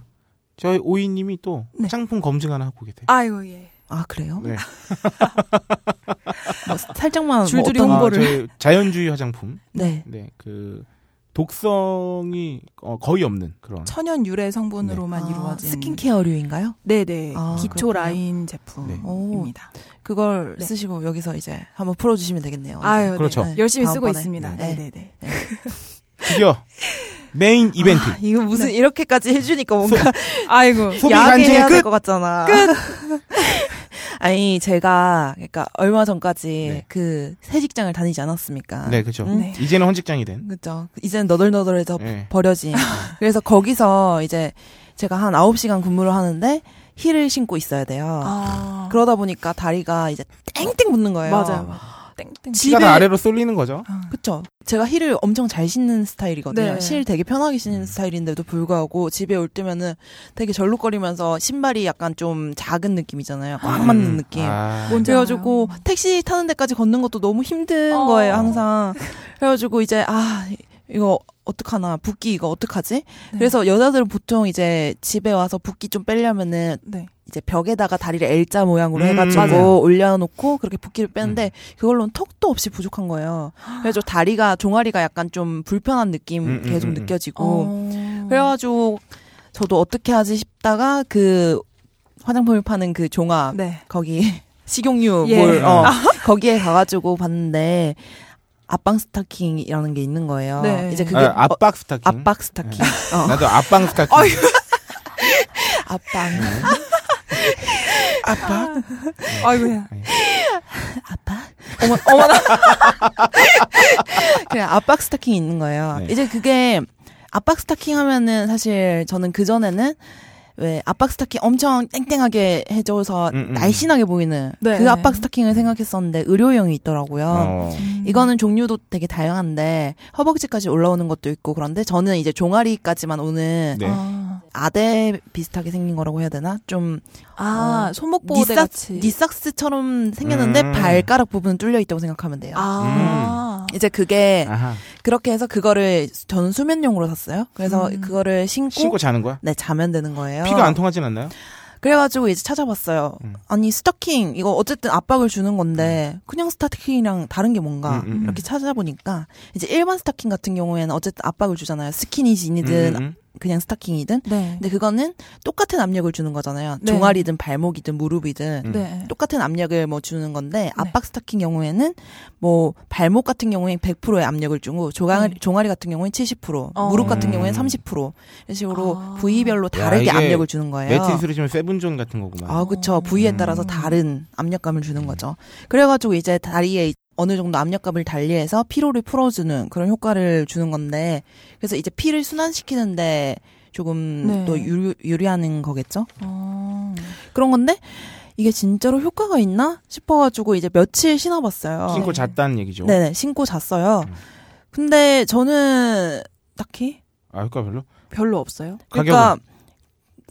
저희 오이님이 또 네. 화장품 검증 하나 하고 계세요. 아이고 예. 아 그래요? 네. 뭐 살짝만 줄줄이 뭐 어떤- 홍보를. 아, 자연주의 화장품. 네. 네, 그 독성이 어, 거의 없는 그런. 천연 유래 성분으로만 아, 이루어진 스킨케어류인가요? 네네 아, 기초 그렇군요. 라인 네. 제품입니다. 그걸 네. 쓰시고 여기서 이제 한번 풀어주시면 되겠네요. 아유, 그렇죠. 네. 열심히 쓰고 다음번에. 있습니다. 네. 네네네. 드디어 메인 이벤트. 아, 이거 무슨 이렇게까지 해주니까 뭔가 아이고 소비 야하게 해야 끝! 될것 같잖아. 아니 제가 그러니까 얼마 전까지 네. 그새 직장을 다니지 않았습니까? 네, 그렇죠. 음? 네. 이제는 헌직장이 된. 그죠. 이제는 너덜너덜해져 네. 버려진. 그래서 거기서 이제 제가 한 9시간 근무를 하는데 힐을 신고 있어야 돼요. 아 그러다 보니까 다리가 이제 땡땡 붓는 거예요. 맞아요. 땡땡. 집에- 아래로 쏠리는 거죠. 아. 그쵸. 제가 힐을 엄청 잘 신는 스타일이거든요. 네. 힐 되게 편하게 음. 신는 스타일인데도 불구하고 집에 올 때면은 되게 절룩거리면서 신발이 약간 좀 작은 느낌이잖아요. 꽉 맞는 음. 느낌. 아. 그래가지고 택시 타는 데까지 걷는 것도 너무 힘든 어. 거예요, 항상. 그래가지고 이제, 아, 이거 어떡하나, 붓기 이거 어떡하지? 네. 그래서 여자들은 보통 이제 집에 와서 붓기 좀 빼려면은 네. 이제 벽에다가 다리를 L자 모양으로 음, 해가지고 맞아요. 올려놓고 그렇게 붓기를 빼는데 그걸로는 턱도 없이 부족한 거예요. 그래서 다리가 종아리가 약간 좀 불편한 느낌 음, 음, 계속 음, 음. 느껴지고 어. 그래가지고 저도 어떻게 하지 싶다가 그 화장품을 파는 그 종합 네. 거기 식용유 예. 뭘 어, 거기에 가가지고 봤는데 압방 스타킹이라는 게 있는 거예요. 네. 이제 그게 아, 어, 압박 스타킹. 압박 스타킹. 어, 나도 압박 스타킹. 압박. 압박. 아이고야. 압박. 어머 어머나. 그냥 압박 스타킹이 있는 거예요. 네. 이제 그게 압박 스타킹 하면은 사실 저는 그 전에는 왜 압박 스타킹 엄청 땡땡하게 해줘서 음, 음. 날씬하게 보이는 네. 그 압박 스타킹을 생각했었는데 의료용이 있더라고요. 어. 이거는 종류도 되게 다양한데 허벅지까지 올라오는 것도 있고 그런데 저는 이제 종아리까지만 오는 네. 아, 아대 비슷하게 생긴 거라고 해야 되나? 좀 아 어, 손목 보호대 니삭, 같이. 니삭스처럼 생겼는데 음. 발가락 부분은 뚫려 있다고 생각하면 돼요. 아. 이제 그게 아하. 그렇게 해서 그거를 저는 수면용으로 샀어요. 그래서 음. 그거를 신고, 신고 자는 거야? 네 자면 되는 거예요. 피가 안 통하진 않나요? 그래가지고 이제 찾아봤어요. 음. 아니 스타킹 이거 어쨌든 압박을 주는 건데 그냥 스타킹이랑 다른 게 뭔가 음, 음, 음. 이렇게 찾아보니까 이제 일반 스타킹 같은 경우에는 어쨌든 압박을 주잖아요. 스키니진이든 음, 음. 그냥 스타킹이든. 네. 근데 그거는 똑같은 압력을 주는 거잖아요. 네. 종아리든 발목이든 무릎이든 음. 네. 똑같은 압력을 뭐 주는 건데 압박 스타킹 경우에는 뭐 발목 같은 경우에 100%의 압력을 주고 종아리, 네. 종아리 같은 경우에 70% 어. 무릎 같은 음. 경우에는 30% 이런 식으로 아. 부위별로 야, 다르게 이게 압력을 주는 거예요. 매트리스로 치면 seven zone 같은 거구만. 아, 그쵸. 부위에 음. 따라서 다른 압력감을 주는 거죠. 그래 가지고 이제 다리에 어느 정도 압력감을 달리해서 피로를 풀어주는 그런 효과를 주는 건데, 그래서 이제 피를 순환시키는데 조금 네. 더 유리, 유리하는 거겠죠? 어. 그런 건데, 이게 진짜로 효과가 있나 싶어가지고 이제 며칠 신어봤어요. 신고 잤다는 얘기죠. 네네, 신고 잤어요. 음. 근데 저는 딱히 아, 효과 별로? 별로 없어요. 그러니까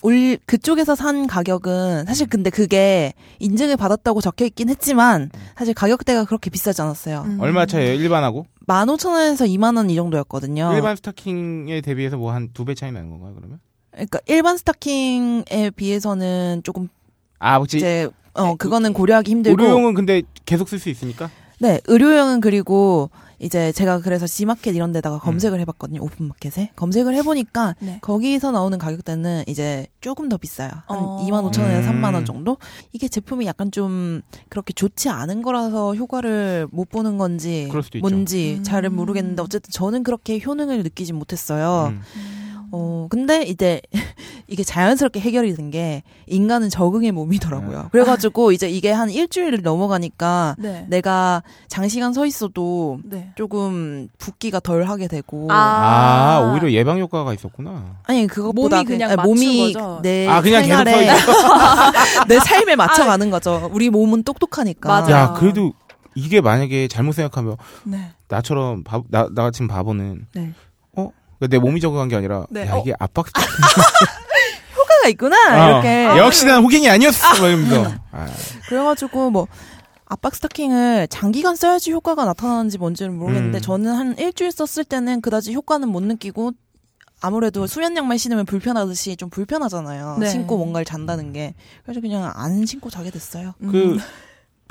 올 그쪽에서 산 가격은 사실 음. 근데 그게 인증을 받았다고 적혀 있긴 했지만 사실 가격대가 그렇게 비싸지 않았어요. 음. 얼마 차이에요? 일반하고? 15,000원에서 2만 원 이 정도였거든요. 일반 스타킹에 대비해서 뭐 한 두 배 차이 나는 건가요, 그러면? 그러니까 일반 스타킹에 비해서는 조금 아, 혹시 이제 어 그거는 고려하기 힘들고 의료용은 근데 계속 쓸 수 있으니까? 네, 의료용은 그리고 이제 제가 그래서 지마켓 이런 데다가 검색을 해봤거든요. 오픈마켓에. 검색을 해보니까 네. 거기서 나오는 가격대는 이제 조금 더 비싸요. 한 어. 2만 5천 원에서 음. 3만 원 정도? 이게 제품이 약간 좀 그렇게 좋지 않은 거라서 효과를 못 보는 건지. 뭔지 음. 잘은 모르겠는데 어쨌든 저는 그렇게 효능을 느끼진 못했어요. 음. 어, 근데 이제 이게 자연스럽게 해결이 된 게 인간은 적응의 몸이더라고요. 네. 그래가지고 이제 이게 한 일주일을 넘어가니까 네. 내가 장시간 서 있어도 네. 조금 붓기가 덜 하게 되고 아, 오히려 예방 효과가 있었구나. 아니 그것보다 몸이 그냥 아니, 맞춘 몸이 거죠? 내 아, 그냥 생활에. 내 삶에 맞춰가는 거죠. 우리 몸은 똑똑하니까. 맞아. 야, 그래도 이게 만약에 잘못 생각하면 네. 나처럼 바, 나, 나 같은 바보는 네. 어? 내 몸이 적응한 게 아니라 네. 야 어. 이게 압박 스타킹 효과가 있구나 어, 이렇게 역시 난 호갱이 아니었어 막 이러면서 아, 그래가지고 뭐 압박 스타킹을 장기간 써야지 효과가 나타나는지 뭔지는 모르겠는데 음. 저는 한 일주일 썼을 때는 그다지 효과는 못 느끼고 아무래도 수면 양말 신으면 불편하듯이 좀 불편하잖아요. 네. 신고 뭔가를 잔다는 게 그래서 그냥 안 신고 자게 됐어요. 음. 그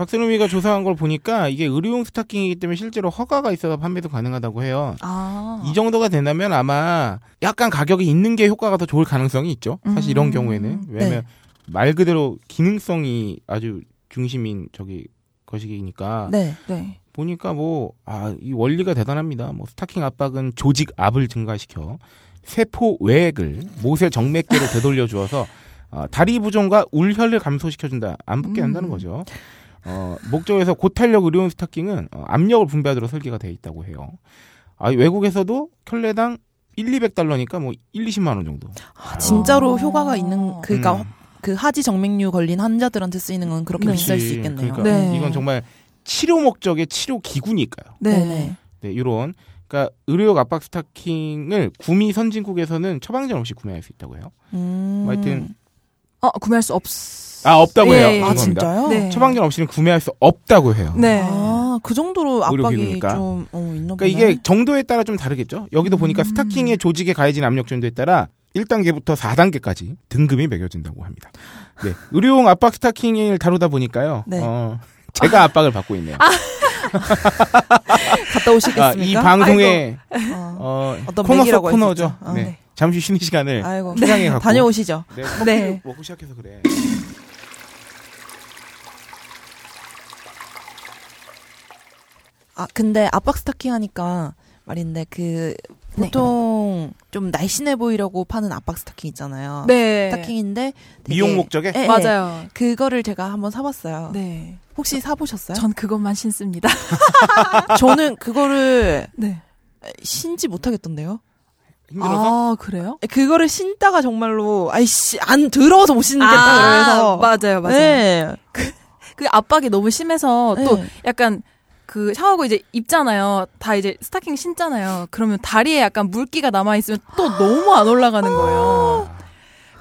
박세롬이가 조사한 걸 보니까 이게 의료용 스타킹이기 때문에 실제로 허가가 있어서 판매도 가능하다고 해요. 아. 이 정도가 된다면 아마 약간 가격이 있는 게 효과가 더 좋을 가능성이 있죠. 사실 이런 음. 경우에는 왜냐면 말 그대로 기능성이 아주 중심인 저기 거시기니까 네. 네. 보니까 뭐 아 이 원리가 대단합니다. 뭐 스타킹 압박은 조직 압을 증가시켜 세포 외액을 모세 정맥계로 되돌려 주어서 어, 다리 부종과 울혈을 감소시켜준다. 안 음. 한다는 거죠. 어, 목적에서 고탄력 의료용 스타킹은 어, 압력을 분배하도록 설계가 되어 있다고 해요. 아, 외국에서도 켤레당 1, 200달러니까 뭐 1, 20만 원 정도. 아, 진짜로 아. 효과가 있는 그니까 음. 그 하지 정맥류 걸린 환자들한테 쓰이는 건 그렇게 네. 비쌀 수 그치. 있겠네요. 그러니까 네. 이건 정말 치료 목적의 치료 기구니까요. 네. 네, 이런 그러니까 의료용 압박 스타킹을 구미 선진국에서는 처방전 없이 구매할 수 있다고 해요. 음. 뭐 하여튼 어, 구매할 수 없. 아 없다고 예, 해요. 예. 아 죄송합니다. 진짜요? 네. 처방전 없이는 구매할 수 없다고 해요. 네. 아, 그 정도로 압박이. 좀 어, 있나 그러니까 보네. 이게 정도에 따라 좀 다르겠죠. 여기도 보니까 음. 스타킹의 조직에 가해진 압력 정도에 따라 1단계부터 4단계까지 등급이 매겨진다고 합니다. 네. 의료용 압박 스타킹을 다루다 보니까요. 네. 어, 제가 압박을 받고 있네요. 갔다 오시겠습니까? 아, 이 방송의 어. 어, 어떤 코너 속 코너죠. 아, 네. 네. 잠시 쉬는 시간을 아이고. 갖고 다녀오시죠. 네. 네. 네. 먹고 시작해서 그래. 아 근데 압박 스타킹 하니까 말인데 그 네. 보통 좀 날씬해 보이려고 파는 압박 스타킹 있잖아요. 네. 스타킹인데 되게- 미용 목적에 예, 예. 맞아요. 그거를 제가 한번 사봤어요. 네. 혹시 사보셨어요? 전 그것만 신습니다. 저는 그거를 네. 신지 못하겠던데요. 힘들어서 아, 그래요? 그거를 신다가 정말로 아이씨 안 더러워서 못 신겠다 그래서 맞아요, 맞아요. 네. 그 압박이 너무 심해서 또 네. 약간 그 샤워하고 이제 입잖아요. 다 이제 스타킹 신잖아요. 그러면 다리에 약간 물기가 남아 있으면 또 너무 안 올라가는 거예요.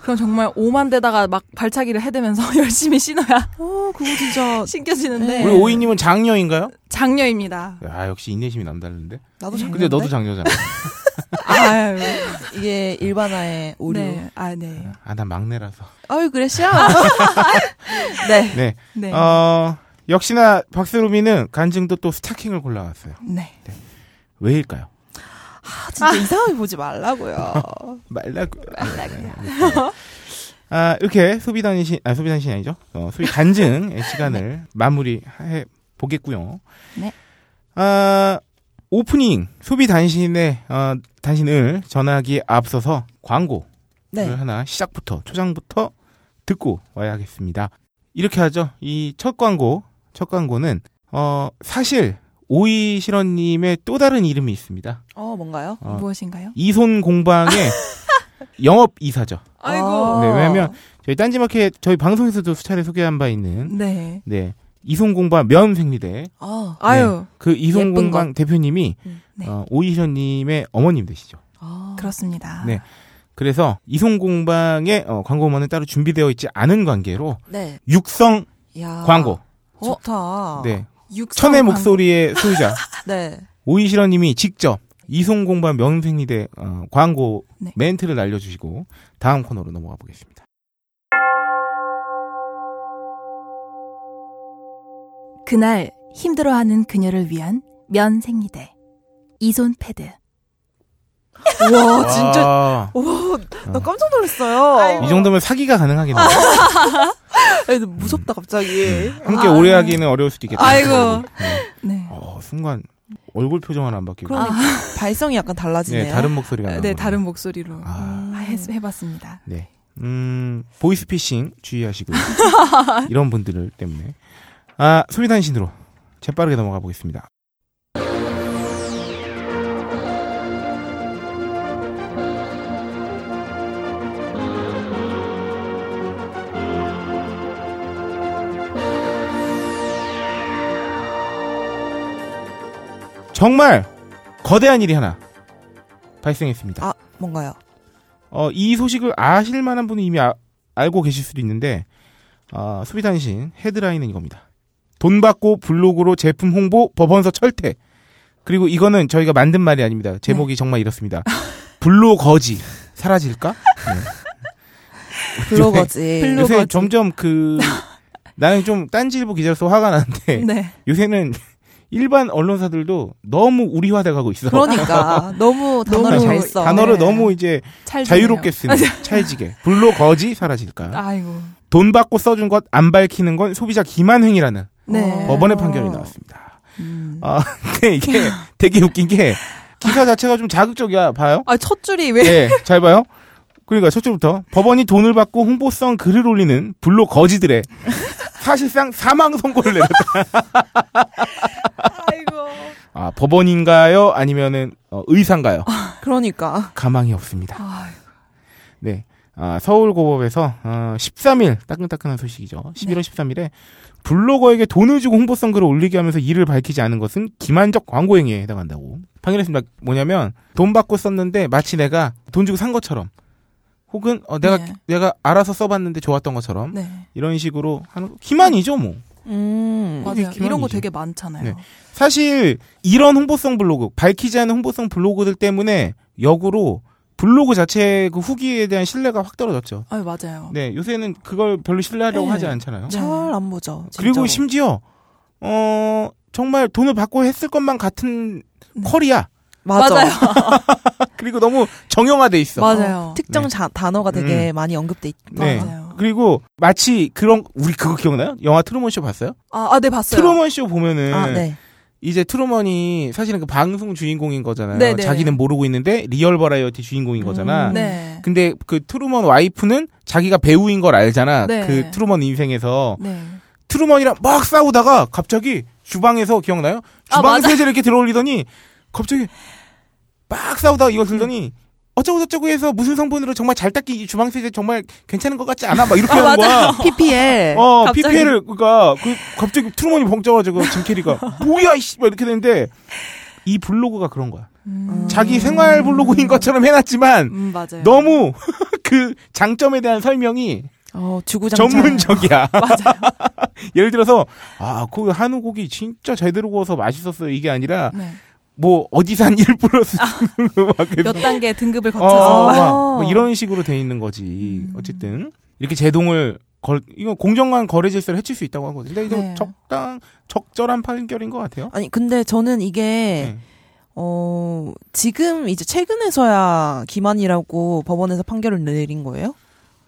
그럼 정말 오만데다가 막 발차기를 해대면서 열심히 신어야 어 그거 진짜 신겨지는데 네. 우리 오이님은 장녀인가요? 장녀입니다. 아 역시 인내심이 남다른데. 나도 장녀인데 근데 너도 장녀잖아. 아유, 이게 일반화의 오류. 네, 아 네, 아 난 막내라서. 아유 그랬어. 네. 네. 네, 어 역시나 박세롬이는 간증도 또 스타킹을 골라왔어요. 네. 왜일까요? 아, 진짜 이상하게 보지 말라고요. 말라고. 말라고. 아 이렇게 소비 단신 아 소비 단신이 아니죠? 어, 소비 간증의 시간을 마무리해 보겠고요. 네. 아 오프닝 소비 단신의 어, 단신을 전하기에 앞서서 광고를 네. 하나 시작부터 초장부터 듣고 와야 하겠습니다. 이렇게 하죠. 이 첫 광고 첫 광고는 어 사실 오이 실원님의 또 다른 이름이 있습니다. 어 뭔가요? 어, 무엇인가요? 이손 공방의 영업 이사죠. 아이고. 네, 왜냐면 저희 딴지마켓 저희 방송에서도 수차례 소개한 바 있는 네. 네 이손 공방 면 생리대 아, 아유, 그 이손 공방 대표님이 음, 네. 어, 오이현님의 어머님 되시죠. 아. 그렇습니다. 네. 그래서 이손 공방의 어, 광고문은 따로 준비되어 있지 않은 관계로 네. 육성 야. 광고. 좋다. 네. 천의. 목소리의 소유자 네. 오이실원님이 직접 이손 공방 면 생리대 어, 광고 네. 멘트를 날려주시고 다음 코너로 넘어가 보겠습니다. 그날 힘들어하는 그녀를 위한 면 생리대 이손 패드. 와 진짜. 와, 와, 나 깜짝 놀랐어요. 이 정도면 사기가 가능하겠네요. 아니, 무섭다 갑자기. 함께 아. 오래 하기는 어려울 수도 있겠다. 아이고. 네. 네. 어, 순간 얼굴 표정 하나 안 바뀌고. 그러니까 발성이 약간 달라지네요. 네, 다른 목소리가. 네, 다른 목소리로 아, 음. 아, 해, 해봤습니다. 네. 음, 보이스피싱 주의하시고요. 이런 분들을 때문에. 아, 소비단신으로 재빠르게 넘어가 보겠습니다. 정말 거대한 일이 하나 발생했습니다. 아, 뭔가요? 어, 이 소식을 아실 만한 분은 이미 아- 알고 계실 수도 있는데 어, 수비단신 헤드라인은 이겁니다. 돈 받고 블로그로 제품 홍보 법원서 철퇴. 그리고 이거는 저희가 만든 말이 아닙니다. 제목이 정말 이렇습니다. 블로거지 사라질까? 네. 블로거지. 블로- 요새 블로거지. 점점 그 나는 좀 딴지일보 기자로서 화가 나는데 네. 요새는 일반 언론사들도 너무 우리화돼 가고 있어. 그러니까 너무 단어를 너무 잘 써. 단어를 네. 너무 이제. 자유롭게 쓰는 찰지게 블로거지 사라질까? 아이고. 돈 받고 써준 것 안 밝히는 건 소비자 기만행위라는 네. 어. 법원의 판결이 나왔습니다. 음. 아, 근데 이게 되게 웃긴 게 기사 자체가 좀 자극적이야. 봐요? 아, 첫 줄이 왜 예, 잘 봐요. 그러니까 첫째부터 법원이 돈을 받고 홍보성 글을 올리는 블로 거지들의 사실상 사망 선고를 내렸다. 아이고. 아, 법원인가요? 아니면은 어, 의사인가요? 그러니까. 가망이 없습니다. 아이고. 네. 아, 서울고법에서 어, 13일 따끈따끈한 소식이죠. 11월 네. 13일에 블로거에게 돈을 주고 홍보성 글을 올리게 하면서 이를 밝히지 않은 것은 기만적 광고 행위에 해당한다고 판결했습니다. 뭐냐면 돈 받고 썼는데 마치 내가 돈 주고 산 것처럼 혹은 어, 내가 네. 내가 알아서 써봤는데 좋았던 것처럼 네. 이런 식으로 하는 거 기만이죠 뭐. 음. 이게 맞아요. 이런 거 기만이죠. 되게 많잖아요. 네. 사실 이런 홍보성 블로그 밝히지 않은 홍보성 블로그들 때문에 역으로 블로그 자체 그 후기에 대한 신뢰가 확 떨어졌죠. 아유, 맞아요. 네, 요새는 그걸 별로 신뢰하려고 네. 하지 않잖아요. 네. 잘안 보죠. 그리고 진짜로. 심지어 어 정말 돈을 받고 했을 것만 같은 네. 컬이야. 맞아. 맞아요. 그리고 너무 정형화돼 있어. 맞아요. 특정 네. 자- 단어가 되게 많이 언급돼 있. 네. 맞아요. 그리고 마치 그런 우리 그거 기억나요? 영화 트루먼 쇼 봤어요? 아, 아, 네, 봤어요. 트루먼 쇼 보면은 아, 네. 이제 트루먼이 사실은 그 방송 주인공인 거잖아요. 네, 네. 자기는 모르고 있는데 리얼 버라이어티 주인공인 거잖아. 음. 네. 근데 그 트루먼 와이프는 자기가 배우인 걸 알잖아. 네. 그 트루먼 인생에서 네. 트루먼이랑 막 싸우다가 갑자기 주방에서 기억나요? 아, 주방 맞아. 세제를 이렇게 들어올리더니 갑자기 막 싸우다가 이걸 들더니 어쩌고 저쩌고 해서 무슨 성분으로 정말 잘 닦기 이 주방 세제 정말 괜찮은 것 같지 않아? 막 이렇게 아, 하는 거야. PPL. 어, 갑자기. PPL을 그러니까 그 갑자기 트루먼이 벙쪄가지고 짐 캐리가 뭐야 이씨 막 이렇게 되는데 이 블로그가 그런 거야. 음. 자기 생활 블로그인 것처럼 해놨지만 음, 맞아요. 너무 그 장점에 대한 설명이 어, 주구장창. 전문적이야. 맞아요. 예를 들어서 아, 그 한우 고기 진짜 제대로 구워서 맛있었어요. 이게 아니라 네. 뭐 어디 산 1 플러스 몇 단계 등급을 어, 거쳐서. 막 아. 뭐 이런 식으로 돼 있는 거지. 음. 어쨌든 이렇게 제동을 걸 이거 공정한 거래 질서를 해칠 수 있다고 하거든요. 근데 이거 네. 적당 적절한 판결인 것 같아요. 아니 근데 저는 이게 네. 어 지금 이제 최근에서야 기만이라고 법원에서 판결을 내린 거예요?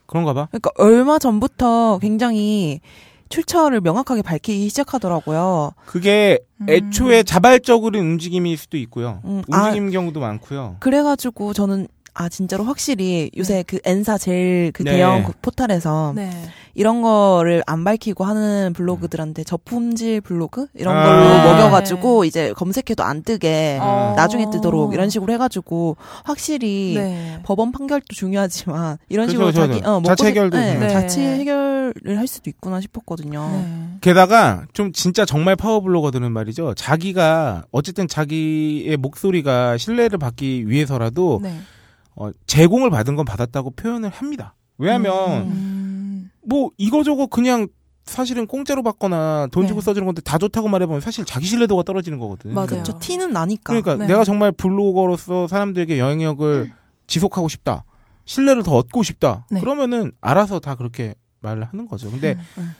그런가 봐. 그러니까 얼마 전부터 굉장히 출처를 명확하게 밝히기 시작하더라고요. 그게 음. 애초에 자발적으로 움직임일 수도 있고요. 음, 아. 움직임 경우도 많고요. 그래가지고 저는 아 진짜로 확실히 요새 그 엔사 제일 그 네. 대형 그 포털에서 네. 이런 거를 안 밝히고 하는 블로그들한테 저품질 블로그 이런 아. 걸로 네. 먹여가지고 이제 검색해도 안 뜨게 어. 나중에 뜨도록 이런 식으로 해가지고 확실히 네. 법원 판결도 중요하지만 이런 그죠, 식으로 자기. 어, 자체 살- 해결도 네. 자체 해결을 할 수도 있구나 싶었거든요. 네. 게다가 좀 진짜 정말 파워 블로거들은 말이죠. 자기가 어쨌든 자기의 목소리가 신뢰를 받기 위해서라도 네. 어, 제공을 받은 건 받았다고 표현을 합니다. 왜냐하면 음. 뭐 이거저거 그냥 사실은 공짜로 받거나 돈 주고 네. 써주는 건데 다 좋다고 말해보면 사실 자기 신뢰도가 떨어지는 거거든. 맞아요. 그쵸 티는 나니까. 그러니까 네. 내가 정말 블로거로서 사람들에게 영향력을 지속하고 싶다. 신뢰를 더 얻고 싶다. 네. 그러면은 알아서 다 그렇게 말을 하는 거죠. 근데 음.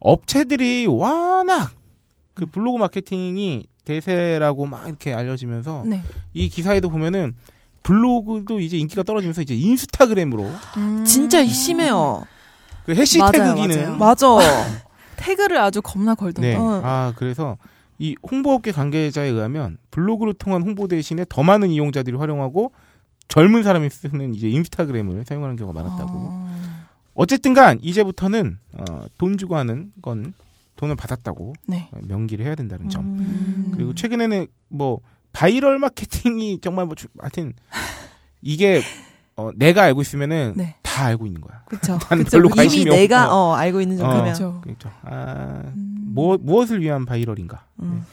업체들이 워낙 그 블로그 마케팅이 대세라고 막 이렇게 알려지면서 네. 이 기사에도 보면은 블로그도 이제 인기가 떨어지면서 이제 인스타그램으로 음. 진짜 심해요. 그 해시태그 맞아요, 기능 맞아. 태그를 아주 겁나 걸던데. 네. 어. 아, 그래서 이 홍보업계 관계자에 의하면 블로그를 통한 홍보 대신에 더 많은 이용자들이 활용하고 젊은 사람이 쓰는 이제 인스타그램을 사용하는 경우가 많았다고. 어. 어쨌든 간 이제부터는 어, 돈 주고 하는 건 돈을 받았다고 네. 어, 명기를 해야 된다는 점. 음. 그리고 최근에는 뭐 바이럴 마케팅이 정말 뭐 주- 하여튼 이게 어, 내가 알고 있으면은 네. 다 알고 있는 거야. 별로 이미 관심이 내가 없고. 어, 알고 있는 어. 정도면. 그렇죠. 그렇죠. 아, 음. 뭐 무엇을 위한 바이럴인가? 음.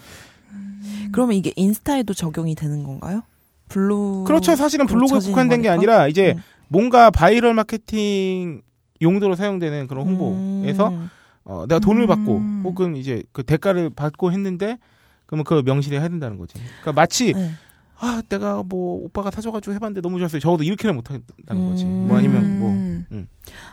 그러면 이게 인스타에도 적용이 되는 건가요? 블로 그렇죠. 사실은 블로그에 국한된 게 거니까? 아니라 이제 음. 뭔가 바이럴 마케팅 용도로 사용되는 그런 홍보에서 음. 어, 내가 돈을 음. 받고 혹은 이제 그 대가를 받고 했는데 그러면 그걸 명시를 해야 된다는 거지. 그러니까 마치 네. 아 내가 뭐 오빠가 사줘가지고 해봤는데 너무 좋았어요. 적어도 이렇게는 못한다는 거지. 음. 뭐 아니면 뭐 음.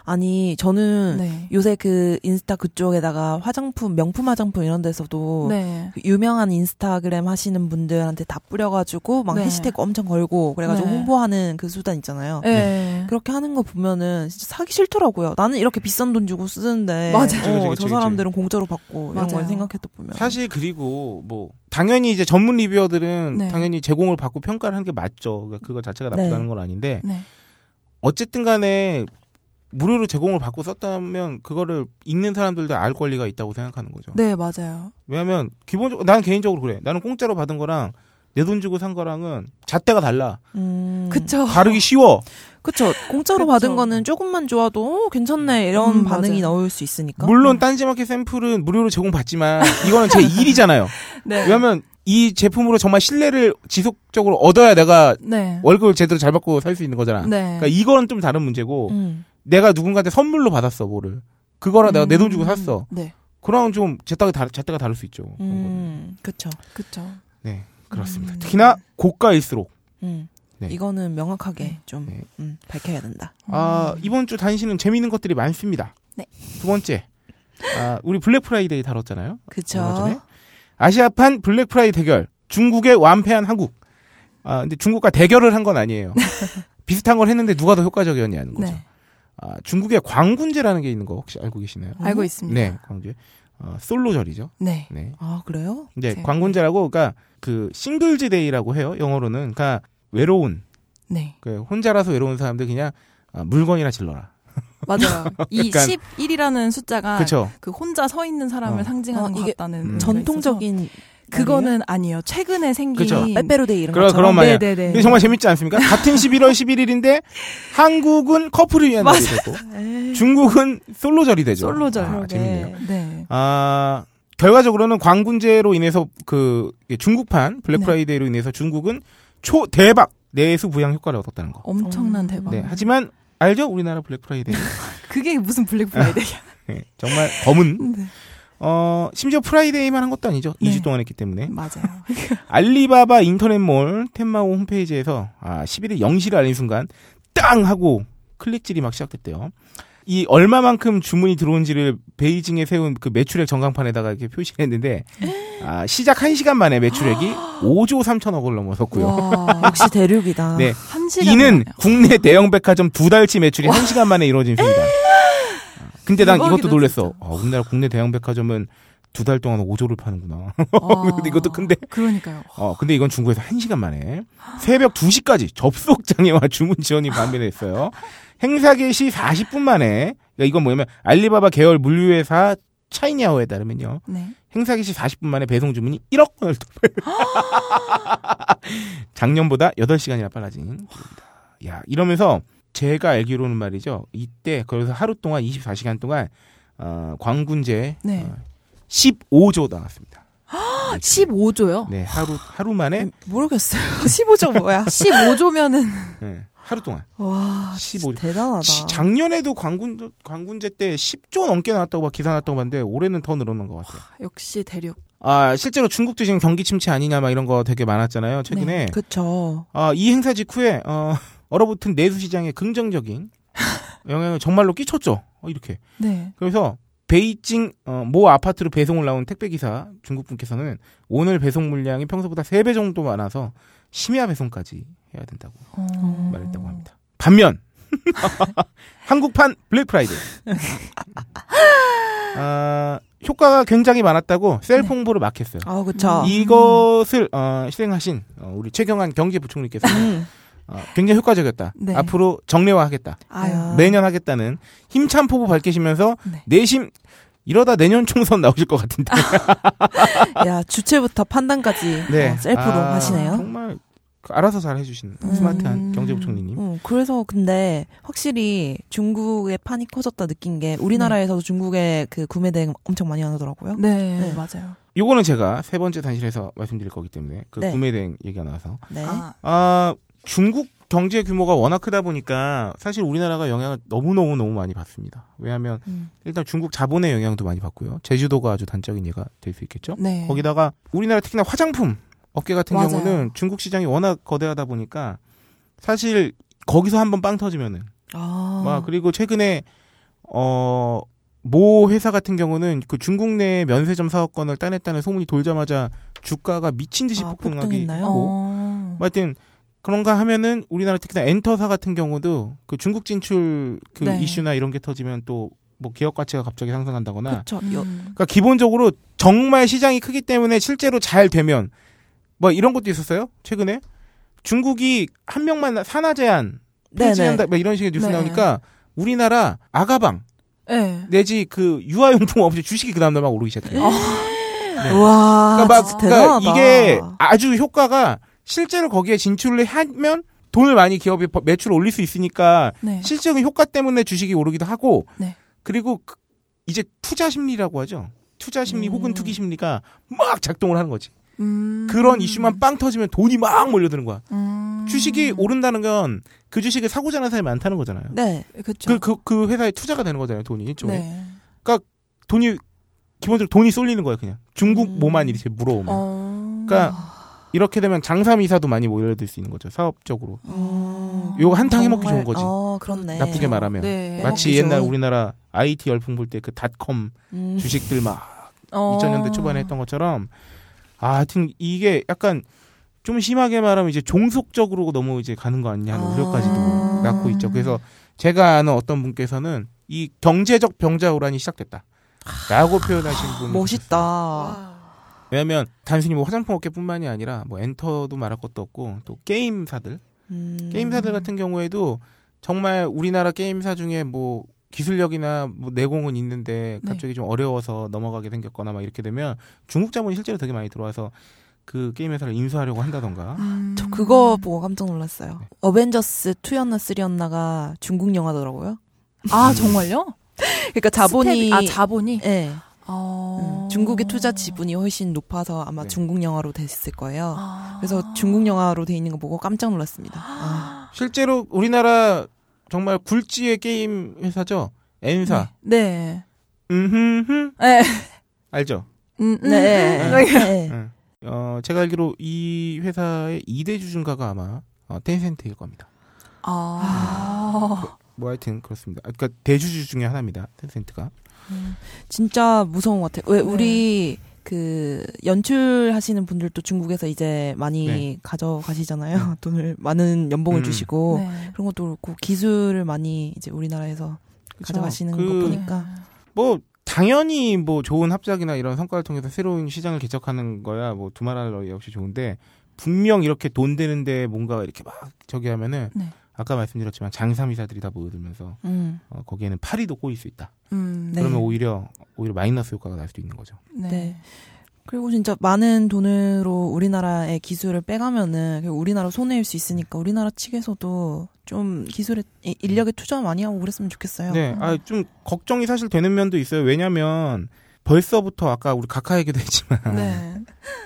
아니 저는 네. 요새 그 인스타 그쪽에다가 화장품 명품 화장품 이런 데서도 네. 그 유명한 인스타그램 하시는 분들한테 다 뿌려가지고 막 네. 해시태그 엄청 걸고 그래가지고 네. 홍보하는 그 수단 있잖아요. 네. 그렇게 하는 거 보면은 진짜 사기 싫더라고요. 나는 이렇게 비싼 돈 주고 쓰는데 맞아요. 그치, 어, 그치, 저 그치. 사람들은 공짜로 받고 이런 걸 맞아요. 생각해 도 보면 사실 그리고 뭐 당연히 이제 전문 리뷰어들은 네. 당연히 제공을 받고 평가를 하는 게 맞죠. 그러니까 그거 자체가 네. 나쁘다는 건 아닌데 네. 어쨌든 간에 무료로 제공을 받고 썼다면 그거를 읽는 사람들도 알 권리가 있다고 생각하는 거죠. 네, 맞아요. 왜냐하면 기본적으로 난 개인적으로 그래. 나는 공짜로 받은 거랑 내 돈 주고 산 거랑은 잣대가 달라. 음. 그쵸. 다르기 쉬워. 그쵸. 공짜로 그쵸. 받은 거는 조금만 좋아도 어, 괜찮네 이런 음, 반응이 맞아요. 나올 수 있으니까. 물론 딴지마켓 샘플은 무료로 제공받지만 이거는 제 일이잖아요. 네. 왜냐하면 이 제품으로 정말 신뢰를 지속적으로 얻어야 내가 네. 월급을 제대로 잘 받고 살 수 있는 거잖아. 네. 그러니까 이거는 좀 다른 문제고 음. 내가 누군가한테 선물로 받았어 뭐를. 그거랑 내가 내 돈 주고 음. 샀어. 네. 그럼 좀 잣대가 다르, 잣대가 다를 수 있죠. 음. 그쵸. 그쵸. 네 그렇습니다. 음. 특히나 고가일수록 음. 네. 이거는 명확하게 좀 네. 음, 밝혀야 된다. 아, 이번 주 단신은 재미있는 것들이 많습니다. 네. 두 번째. 아, 우리 블랙 프라이데이 다뤘잖아요. 그쵸. 전에. 아시아판 블랙 프라이 대결. 중국에 완패한 한국. 아, 근데 중국과 대결을 한 건 아니에요. 비슷한 걸 했는데 누가 더 효과적이었냐는 거죠. 네. 아, 중국의 광군제라는 게 있는 거 혹시 알고 계시나요? 알고 있습니다. 네, 광군제. 어, 솔로절이죠. 네. 네. 아 그래요? 네. 광군제라고 그러니까 그 Singles Day라고 해요. 영어로는. 그러니까 외로운 네. 그 혼자라서 외로운 사람들 그냥 아, 물건이나 질러라. 맞아요. 이 약간- 11이라는 숫자가 그렇죠. 그 혼자 서 있는 사람을 어. 상징하는 어, 것 같다는 음. 전통적인 그거는 아니에요. 최근에 생긴 그쵸. 빼빼로데이 이런 그런- 것처럼. 그런 말이야. 네네네. 근데 정말 재밌지 않습니까? 같은 11월 11일인데 한국은 커플을 위한 날이 되고 에이. 중국은 솔로절이 되죠. 솔로절. 아. 재밌네요. 네. 아, 결과적으로는 광군제로 인해서 그 중국판 블랙 네. 프라이데이로 인해서 중국은 초 대박 내수 부양 효과를 얻었다는 거. 엄청난 음. 대박. 네. 하지만 알죠? 우리나라 블랙 프라이데이. 그게 무슨 블랙 프라이데이야. 네, 정말 검은 네. 어, 심지어 프라이데이만 한 것도 아니죠. 네. 2주 동안 했기 때문에. 맞아요. 알리바바 인터넷몰 텐마오 홈페이지에서 아, 11일 0시를 알린 순간 땅 하고 클릭질이 막 시작됐대요. 이 얼마만큼 주문이 들어온지를 베이징에 세운 그 매출액 전광판에다가 이렇게 표시했는데 아, 시작 1시간 만에 매출액이 5조 3천억을 넘어섰고요. 와. 역시 대륙이다. 네. 이는 국내 대형 백화점 두 달치 매출이 1시간 만에 이루어진. 아, 근데 난 이것도 놀랬어. 아, 우리나라 국내 대형 백화점은 두 달 동안 5조를 파는구나. 와. 근데 이것도. 그러니까. 그러니까요. 어, 근데 이건 중국에서 1시간 만에 새벽 2시까지 접속 장애와 주문 지원이 판매됐어요. 행사 개시 40분 만에 그러니까 이건 뭐냐면 알리바바 계열 물류회사 차이냐오에 따르면요. 네. 행사 개시 40분 만에 배송 주문이 1억 건을 돌파했 작년보다 8시간이나 빨라진 기록이다. 야, 이러면서 제가 알기로는 말이죠. 이때 그래서 하루 동안 24시간 동안 어, 광군제 네. 어, 15조 나왔습니다. 15조요? 네, 하루 하루 만에 모르겠어요. 15조 뭐야? 15조면은 네, 하루 동안 와, 15. 진짜 대단하다. 시- 작년에도 광군 광군제 때 10조 넘게 나왔다고 막 기사 났다고 봤는데 올해는 더 늘어난 것 같아요. 역시 대륙. 아 실제로 중국도 지금 경기 침체 아니냐 막 이런 거 되게 많았잖아요 최근에. 그쵸. 아, 이 행사 직후에 어, 얼어붙은 내수 시장에 긍정적인 영향을 정말로 끼쳤죠. 어, 이렇게. 네. 그래서 베이징 어, 모 아파트로 배송을 나온 택배 기사 중국 분께서는 오늘 배송 물량이 평소보다 3배 정도 많아서 심야 배송까지 해야 된다고 어... 말했다고 합니다. 반면 한국판 블랙 프라이데이 아, 효과가 굉장히 많았다고 셀프 네. 홍보를 막 했어요. 아, 그쵸. 이것을 어, 실행하신 어, 우리 최경환 경제부총리께서 음. 어, 굉장히 효과적이었다. 네. 앞으로 정례화하겠다. 아유. 아. 매년 하겠다는 힘찬 포부 밝히시면서 네. 내심 이러다 내년 총선 나오실 것 같은데. 야, 주체부터 판단까지 네. 어, 셀프로 아, 하시네요. 정말 그 알아서 잘 해주시는 음. 스마트한 경제부총리님. 음, 그래서 근데 확실히 중국의 판이 커졌다 느낀 게 우리나라에서도 중국의 그 구매 대행 엄청 많이 하더라고요. 네, 네. 맞아요. 요거는 제가 세 번째 단실에서 말씀드릴 거기 때문에 그 네. 구매 대행 얘기가 나와서 네. 아, 아 중국 경제 규모가 워낙 크다 보니까 사실 우리나라가 영향을 너무 너무 너무 많이 받습니다. 왜냐하면 음. 일단 중국 자본의 영향도 많이 받고요. 제주도가 아주 단적인 예가 될 수 있겠죠. 네. 거기다가 우리나라 특히나 화장품 업계 같은 맞아요. 경우는 중국 시장이 워낙 거대하다 보니까 사실 거기서 한번 빵 터지면은 아. 와 그리고 최근에 어. 모 회사 같은 경우는 그 중국 내 면세점 사업권을 따냈다는 소문이 돌자마자 주가가 미친 듯이 아, 폭등하기? 하고 어. 뭐 하여튼 그런가 하면은 우리나라 특히나 엔터사 같은 경우도 그 중국 진출 그 네. 이슈나 이런 게 터지면 또 뭐 기업 가치가 갑자기 상승한다거나 음. 그러니까 기본적으로 정말 시장이 크기 때문에 실제로 잘 되면 뭐 이런 것도 있었어요 최근에 중국이 한 명만 산하 제한 네네. 폐지한다 뭐 이런 식의 뉴스 네. 나오니까 우리나라 아가방 네. 내지 그 유아용품 업체 주식이 그 다음날 막 오르기 시작해요. 네. 와, 그러니까 막 그러니까. 이게 아주 효과가 실제로 거기에 진출을 하면 돈을 많이 기업이 버- 매출을 올릴 수 있으니까 네. 실적인 효과 때문에 주식이 오르기도 하고 네. 그리고 그- 이제 투자 심리라고 하죠. 투자 심리 음. 혹은 투기 심리가 막 작동을 하는 거지. 음. 그런 이슈만 빵 터지면 돈이 막 몰려드는 거야. 음. 주식이 오른다는 건 그 주식을 사고자 하는 사람이 많다는 거잖아요. 네. 그쵸. 그, 그, 그 회사에 투자가 되는 거잖아요, 돈이. 일종의. 네. 돈이, 기본적으로 돈이 쏠리는 거예요, 그냥. 중국 음. 뭐만 이렇게 물어오면. 어. 그러니까 이렇게 되면 장사미사도 많이 몰려들 수 있는 거죠, 사업적으로. 음. 요거 한탕 해먹기 좋은 거지. 어, 그렇네. 나쁘게 말하면. 네. 마치 해먹기 옛날. 우리나라 IT 열풍 볼 때 그 닷컴 음. 주식들 막 어. 2000년대 초반에 했던 것처럼 아, 하여튼 이게 약간 좀 심하게 말하면 이제 종속적으로 너무 이제 가는 거 아니냐 하는 아. 우려까지도 낳고 있죠. 그래서 제가 아는 어떤 분께서는 이 경제적 병자 호란이 시작됐다. 라고 표현하신 분이 멋있다. 와. 왜냐면 단순히 뭐 화장품 업계뿐만이 아니라 뭐 엔터도 말할 것도 없고 또 게임사들 음. 게임사들 같은 경우에도 정말 우리나라 게임사 중에 뭐 기술력이나 뭐 내공은 있는데 네. 갑자기 좀 어려워서 넘어가게 생겼거나 막 이렇게 되면 중국 자본이 실제로 되게 많이 들어와서 그 게임 회사를 인수하려고 한다던가 음. 저 그거 보고 깜짝 놀랐어요. 어벤져스 2였나 3였나가 중국 영화더라고요. 아 정말요? 그러니까 자본이 스텝이- 아 자본이. 네. 어. 음, 중국의 투자 지분이 훨씬 높아서 아마 네. 중국 영화로 됐을 거예요. 아. 그래서 중국 영화로 돼 있는 거 보고 깜짝 놀랐습니다. 아. 실제로 우리나라 정말 굴지의 게임 회사죠 엔사 네. 음흠흠 네. 알죠? 음, 음. 네. 네. 네. 응. 어 제가 알기로 이 회사의 2대 주주가가 아마 어, 텐센트일 겁니다. 아. 뭐 하여튼 그렇습니다. 아, 그러니까 대주주 중에 하나입니다. 텐센트가. 진짜 무서운 것 같아요. 왜 네. 우리 그 연출하시는 분들도 중국에서 이제 많이 네. 가져가시잖아요. 돈을 많은 연봉을 음. 주시고 네. 그런 것도 그렇고 기술을 많이 이제 우리나라에서 그쵸? 가져가시는 그- 거 보니까 뭐 당연히 뭐 좋은 합작이나 이런 성과를 통해서 새로운 시장을 개척하는 거야 뭐 두말할 나위 없이 좋은데 분명 이렇게 돈 되는데 뭔가 이렇게 막 저기 하면은 네. 아까 말씀드렸지만 장사미사들이 다 모여들면서 음. 어, 거기에는 파리도 꼬일 수 있다. 음. 네. 그러면 오히려 오히려 마이너스 효과가 날 수도 있는 거죠. 네. 네. 그리고 진짜 많은 돈으로 우리나라의 기술을 빼가면은 우리나라 손해일 수 있으니까 우리나라 측에서도 좀 기술에 이- 인력에 투자 많이 하고 그랬으면 좋겠어요. 네, 아좀 걱정이 사실 되는 면도 있어요. 왜냐하면 벌써부터 아까 우리 각하 얘기도 했지만 네.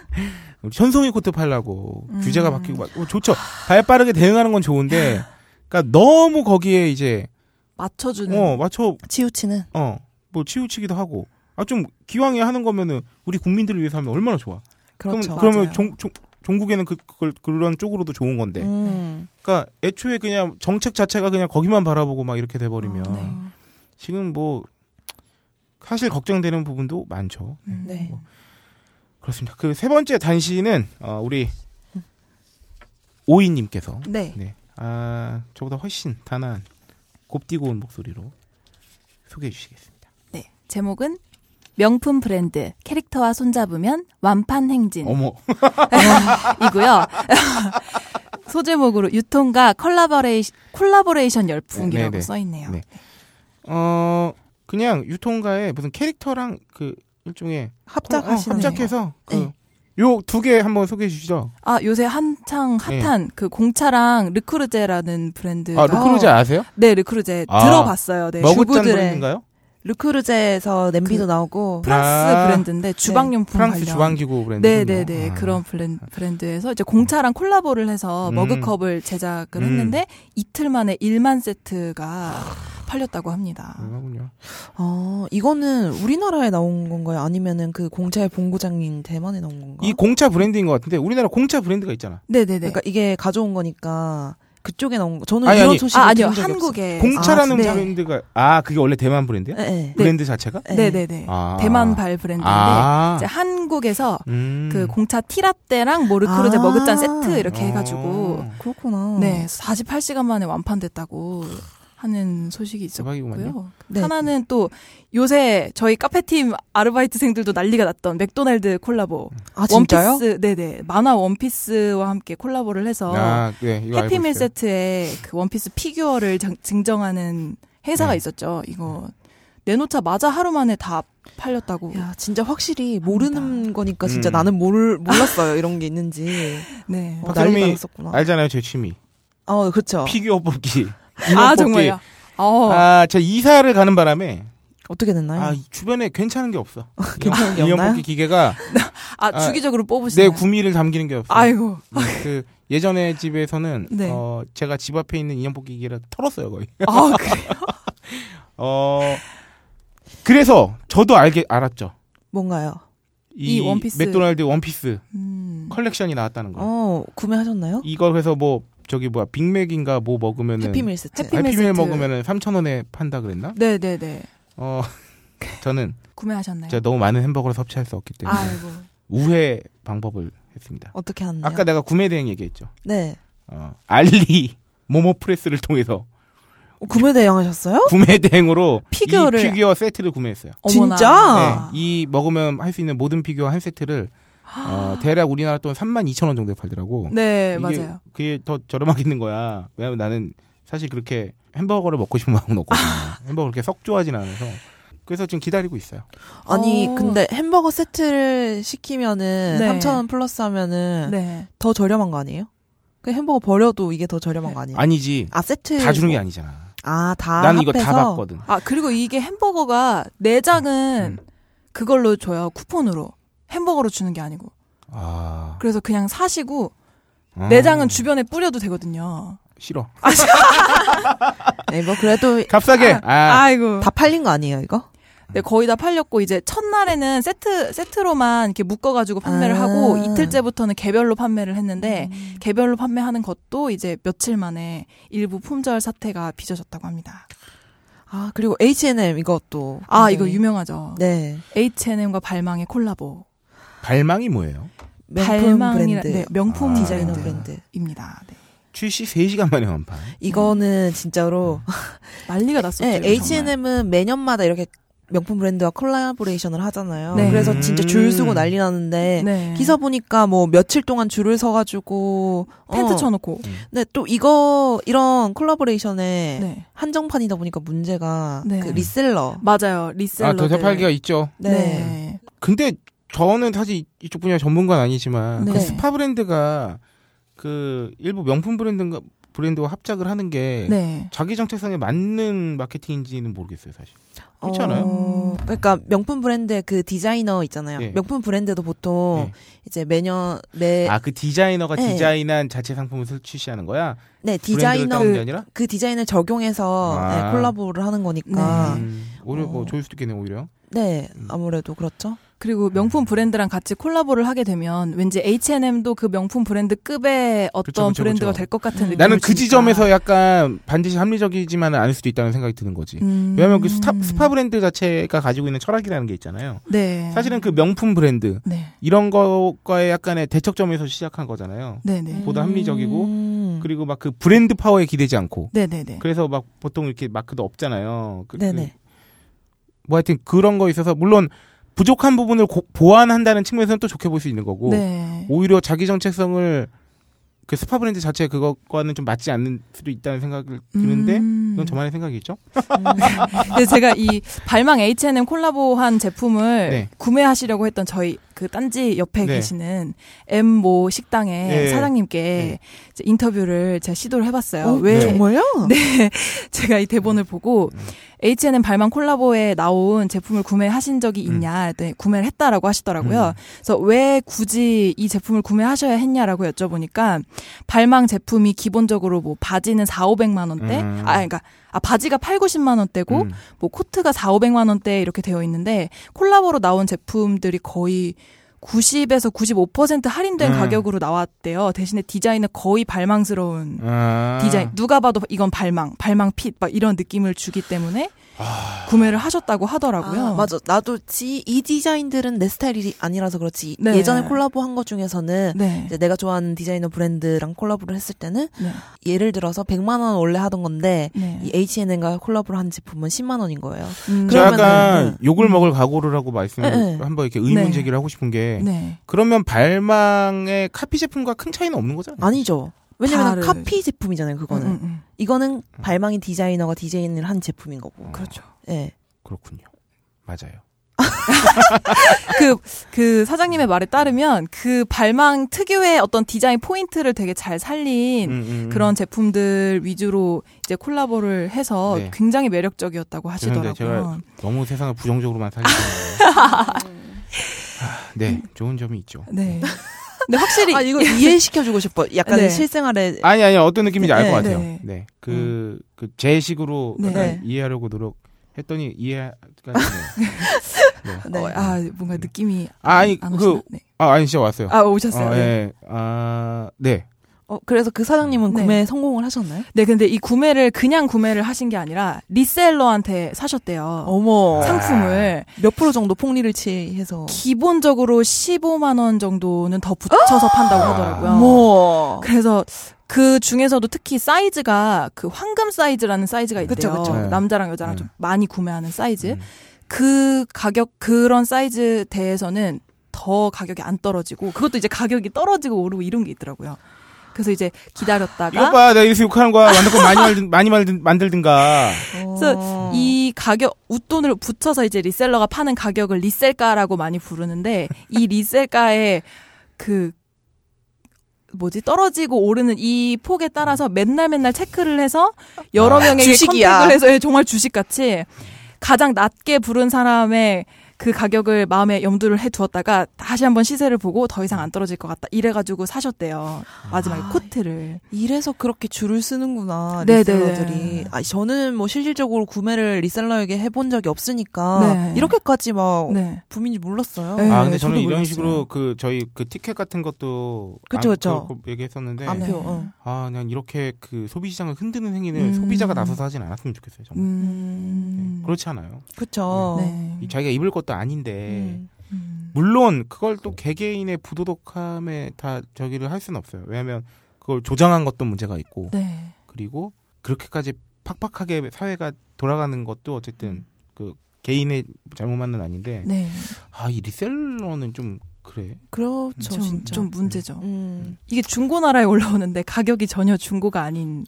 우리 현송이 코트 팔라고 음. 규제가 바뀌고 막 어, 좋죠. 발 빠르게 대응하는 건 좋은데, 그러니까 너무 거기에 이제 맞춰주는. 어 맞춰 치우치는 어뭐 치우치기도 하고 아 좀 기왕에 하는 거면은 우리 국민들을 위해서 하면 얼마나 좋아. 그렇죠. 그럼 그러면. 종, 종, 종국에는 그 그걸 그런 쪽으로도 좋은 건데. 음. 그러니까 애초에 그냥 정책 자체가 그냥 거기만 바라보고 막 이렇게 돼버리면 어, 네. 지금 뭐 사실 걱정되는 부분도 많죠. 음. 네. 그렇습니다. 그 세 번째 단신은 어, 우리 오이님께서 네. 네. 아 저보다 훨씬 단아한 곱디고운 목소리로 소개해 주시겠습니다. 네. 제목은 명품 브랜드 캐릭터와 손잡으면 완판 행진. 어머, 이고요. 소제목으로 유통과 콜라보레이션, 콜라보레이션 열풍이라고 네네. 써 있네요. 네. 어 그냥 유통가에 무슨 캐릭터랑 그 일종의 합작하시는 어, 합작해서 네. 그 요 두 개 한번 소개해 주시죠. 아, 요새 한창 핫한 그 공차랑 르크루제라는 브랜드가 아 르크루제 아세요? 네, 르크루제 아, 들어봤어요. 네. 머그잔 브랜드인가요? 르크루제에서 냄비도 그 나오고 프랑스 아. 브랜드인데 주방용품 프랑스 관련. 주방기구 브랜드. 네네네 아. 그런 브랜, 브랜드 에서 이제 공차랑 콜라보를 해서 음. 머그컵을 제작을 음. 했는데 이틀 만에 1만 세트가 팔렸다고 합니다. 그렇군요. 아, 이거는 우리나라에 나온 건가요? 아니면은 그 공차의 본고장인 대만에 나온 건가? 이 공차 브랜드인 것 같은데 우리나라 공차 브랜드가 있잖아. 네네네. 그러니까 이게 가져온 거니까 그쪽에 나온 거. 저는 아니, 이런 아니. 소식을 아 아니요 한국에 공차라는 아, 네. 브랜드가 아 그게 원래 대만 브랜드야? 없어요. 네. 브랜드 자체가? 네. 네네네 아. 대만 발 브랜드인데 아. 이제 한국에서 음. 그 공차 티라떼랑 모르크르제 아. 머그잔 세트 이렇게 어. 해가지고 그렇구나. 네 48시간 만에 완판됐다고 하는 소식이. 있었고요. 네. 하나는 또 요새 저희 카페팀 아르바이트생들도 난리가 났던 맥도날드 콜라보 아 진짜요? 원피스 네네 만화 원피스와 함께 콜라보를 해서 아, 네, 해피밀. 세트에 그 원피스 피규어를 장- 증정하는 행사가 네. 있었죠. 이거 내놓자마자 하루 만에 다 팔렸다고. 야 진짜 확실히 모르는 거니까 진짜 음. 나는 모를 몰랐어요 이런 게 있는지. 네. 어, 난리가 났었구나. 알잖아요, 제 취미. 어 그렇죠. 피규어 뽑기. 아. 정말요. 어. 아, 제가 이사를 가는 바람에 어떻게 됐나요? 아, 이 주변에 괜찮은 게 없어. 괜찮은 게 없나요? 뽑기 기계가 아, 아, 주기적으로 내 뽑으시나요? 구미를 담기는 게 없어. 아이고. 그 예전에 집에서는 네. 어 제가 집 앞에 있는 인형 뽑기 기계를 털었어요 거의. 아 그래요. 어 그래서 저도 알게 알았죠. 뭔가요? 이, 이 원피스. 맥도날드 원피스 음. 컬렉션이 나왔다는 거. 어 구매하셨나요? 이걸 해서 뭐 저기 뭐야 빅맥인가 뭐 먹으면은 해피밀 세트. 해피- 해피밀 해피밀 세트. 먹으면은 3,000원에 판다 그랬나? 네 네 네. 어 저는 구매하셨나요? 제가 너무 많은 햄버거를 섭취할 수 없기 때문에 아이고. 우회 방법을 했습니다. 어떻게 하나요? 아까 내가 구매 대행 얘기했죠. 네. 어, 알리 모모 프레스를 통해서 어, 구매 대행하셨어요? 구매 대행으로 피규어를- 이 피규어 세트를 구매했어요. 어머나. 진짜? 네, 이 먹으면 할 수 있는 모든 피규어 한 세트를 어, 대략 우리나라 돈 3만 2천 원 정도에 팔더라고. 네 이게- 맞아요. 그게 더 저렴하겠는 거야. 왜냐면 나는 사실 그렇게 햄버거를 먹고 싶은 마음은 없거든요. 햄버거 그렇게 썩 좋아하진 않아서. 그래서 지금 기다리고 있어요. 아니 어. 근데 햄버거 세트를 시키면은 네. 3,000원 플러스 하면은 네. 더 저렴한 거 아니에요? 그 햄버거 버려도 이게 더 저렴한 거 아니에요? 아니지. 아 세트 다 주는 게 뭐- 아니잖아. 아, 다난 이거 다? 봤거든. 아 그리고 이게 햄버거가 내장은 음. 그걸로 줘요 쿠폰으로 햄버거로 주는 게 아니고 아. 그래서 그냥 사시고 어. 내장은 주변에 뿌려도 되거든요. 싫어. 네, 뭐 그래도 값싸게. 아, 아. 아이고. 다 팔린 거 아니에요, 이거? 네, 거의 다 팔렸고 이제 첫날에는 세트 세트로만 이렇게 묶어 가지고 판매를 아. 하고 이틀째부터는 개별로 판매를 했는데 음. 개별로 판매하는 것도 이제 며칠 만에 일부 품절 사태가 빚어졌다고 합니다. 아, 그리고 H&M 이것도. 아 이거 유명하죠. 네. H&M과 발망의 콜라보. 발망이 뭐예요? 명품 발망이라- 브랜드. 네, 명품 아. 디자이너 브랜드입니다. 브랜드. 네. 출시 3시간 만에 완판. 이거는 진짜로 난리가 났었죠. 네, H&M은 매년마다 이렇게 명품 브랜드와 콜라보레이션을 하잖아요. 네. 그래서 진짜 줄 서고 음. 난리 나는데. 네. 기사 보니까 뭐 며칠 동안 줄을 서가지고 텐트 어, 쳐놓고. 근데 또 이거 이런 콜라보레이션에 네. 한정판이다 보니까 문제가 네. 그 리셀러. 맞아요. 리셀러. 아, 더 되팔기가 있죠. 네. 네. 근데 저는 사실 이쪽 분야 전문가는 아니지만 네. 그 스파 브랜드가 그 일부 명품 브랜드가 브랜드와 합작을 하는 게 네. 자기 정체성에 맞는 마케팅인지는 모르겠어요, 사실. 그렇지 않아요? 어, 그러니까 명품 브랜드의 그 디자이너 있잖아요. 네. 명품 브랜드도 보통 네. 이제 매년 매 아, 그 디자이너가 네. 디자인한 자체 상품을 출시하는 거야? 네, 디자이너 아니라? 그 디자인을 적용해서 아. 네, 콜라보를 하는 거니까 네, 음, 오히려 뭐 어. 좋을 수도 있겠네, 오히려. 아무래도 그렇죠. 그리고 명품 브랜드랑 같이 콜라보를 하게 되면 왠지 H&M도 그 명품 브랜드급의 어떤 그쵸, 그쵸, 브랜드가. 될 것 같은 음. 느낌이 나는 그. 지점에서 약간 반드시 합리적이지만은 않을 수도 있다는 생각이 드는 거지. 음. 왜냐면 그 스타, 스파 브랜드 자체가 가지고 있는 철학이라는 게 있잖아요. 네. 사실은 그 명품 브랜드, 네. 이런 것과의 약간의 대척점에서 시작한 거잖아요. 네, 네. 보다 합리적이고, 음. 그리고 막 그 브랜드 파워에 기대지 않고. 네, 네, 네. 그래서 막 보통 이렇게 마크도 없잖아요. 그, 네네. 그뭐 하여튼 그런 거 있어서 물론 부족한 부분을 고- 보완한다는 측면에서는 또 좋게 볼 수 있는 거고 네. 오히려 자기 정체성을 그 스파 브랜드 자체 그것과는 좀 맞지 않는 수도 있다는 생각을 드는데 음. 이건 저만의 생각이겠죠? 근데 제가 이 발망 H&M 콜라보한 제품을 네. 구매하시려고 했던 저희 그 딴지 옆에 네. 계시는 엠모 식당의 네. 사장님께 네. 인터뷰를 제가 시도를 해봤어요. 어, 왜 정말요? 네, 제가 이 대본을 보고 음. H&M 발망 콜라보에 나온 제품을 구매하신 적이 음. 있냐 했더니 구매를 했다라고 하시더라고요. 음. 그래서 왜 굳이 이 제품을 구매하셔야 했냐라고 여쭤보니까 발망 제품이 기본적으로 뭐 바지는 4, 500만 원대, 음. 아 그러니까 아 바지가 8, 90만 원대고 음. 뭐 코트가 4, 500만 원대 이렇게 되어 있는데 콜라보로 나온 제품들이 거의 90에서 95% 할인된 음. 가격으로 나왔대요. 대신에 디자인은 거의 발망스러운 아. 디자인 누가 봐도 이건 발망, 발망 핏 막 이런 느낌을 주기 때문에 구매를 하셨다고 하더라고요. 아, 맞아. 나도 지, 이 디자인들은 내 스타일이 아니라서 그렇지. 네. 예전에 콜라보 한 것 중에서는 네. 이제 내가 좋아하는 디자이너 브랜드랑 콜라보를 했을 때는 네. 예를 들어서 100만 원 원래 하던 건데 네. 이 H&M과 콜라보를 한 제품은 10만 원인 거예요. 음, 저 그러면은, 약간 음. 욕을 먹을 각오를 하고 말씀을 네. 한번 이렇게 의문 네. 제기를 하고 싶은 게 네. 그러면 발망의 카피 제품과 큰 차이는 없는 거잖아요. 아니죠. 왜냐면 다른- 카피 제품이잖아요, 그거는. 음, 음, 음. 이거는 발망이 디자이너가 디자인을 한 제품인 거고. 그렇죠. 예. 그렇군요. 맞아요. 그, 그 사장님의 말에 따르면 그 발망 특유의 어떤 디자인 포인트를 되게 잘 살린 음, 음, 음. 그런 제품들 위주로 이제 콜라보를 해서 네. 굉장히 매력적이었다고 하시더라고요. 너무 세상을 부정적으로만 살리는 거예요. 네, 좋은 점이 있죠. 네. 근데 확실히 아, 이거 이해시켜주고 싶어. 약간 네. 실생활에. 아니 아니 어떤 느낌인지 알것 네, 같아요. 네. 네, 그, 그, 제 식으로 네. 약간 네. 이해하려고 노력했더니 이해가. 네. 네. 어, 아 뭔가 느낌이 아, 아니, 안 그- 오시나? 네. 아, 아니, 진짜 왔어요. 아 오셨어요. 어, 네. 예. 아, 네. 어, 그래서 그 사장님은 네. 구매 성공을 하셨나요? 네, 근데 이 구매를 그냥 구매를 하신 게 아니라 리셀러한테 사셨대요. 어머. 상품을 몇 프로 정도 폭리를 취해서. 기본적으로 15만 원 정도는 더 붙여서 판다고 하더라고요. 어머. 그래서 그 중에서도 특히 사이즈가 그 황금 사이즈라는 사이즈가 있대요. 그쵸, 그쵸. 네. 남자랑 여자랑 네. 좀 많이 구매하는 사이즈. 음. 그 가격 그런 사이즈 대에서는 더 가격이 안 떨어지고 그것도 이제 가격이 떨어지고 오르고 이런 게 있더라고요. 그래서 이제 기다렸다가 이것 봐, 내가 이래서 욕하는 거야. 만들 거 많이 만들, 많이 만들, 만들든가. 그래서 이 가격 웃돈을 붙여서 이제 리셀러가 파는 가격을 리셀가라고 많이 부르는데 이 리셀가의 그 뭐지 떨어지고 오르는 이 폭에 따라서 맨날 맨날 체크를 해서 여러 아, 명에게 주식이야. 컨택을 해서 예, 정말 주식같이 가장 낮게 부른 사람의 그 가격을 마음에 염두를 해 두었다가 다시 한번 시세를 보고 더 이상 안 떨어질 것 같다 이래가지고 사셨대요 마지막에 아, 코트를 이래서 그렇게 줄을 쓰는구나 네, 리셀러들이. 네. 아, 저는 뭐 실질적으로 구매를 리셀러에게 해본 적이 없으니까 네. 이렇게까지 막 네. 붐인지 몰랐어요. 네. 아, 근데 저는 이런 몰랐어요. 식으로 그 저희 그 티켓 같은 것도 그쵸, 안- 그쵸. 얘기했었는데 안 네. 표. 어. 아, 그냥 이렇게 그 소비 시장을 흔드는 행위를 음. 소비자가 나서서 하진 않았으면 좋겠어요. 정말. 음. 네, 그렇지 않아요. 그쵸. 네. 이 자기가 입을 것도 아닌데 음. 음. 물론 그걸 또 개개인의 부도덕함에 다 저기를 할 수는 없어요. 왜냐하면 그걸 조장한 것도 문제가 있고 네. 그리고 그렇게까지 팍팍하게 사회가 돌아가는 것도 어쨌든 그 개인의 잘못만은 아닌데 네. 아이 리셀러는 좀 그래. 그렇죠, 좀, 진짜. 좀 문제죠. 음. 이게 중고나라에 올라오는데 가격이 전혀 중고가 아닌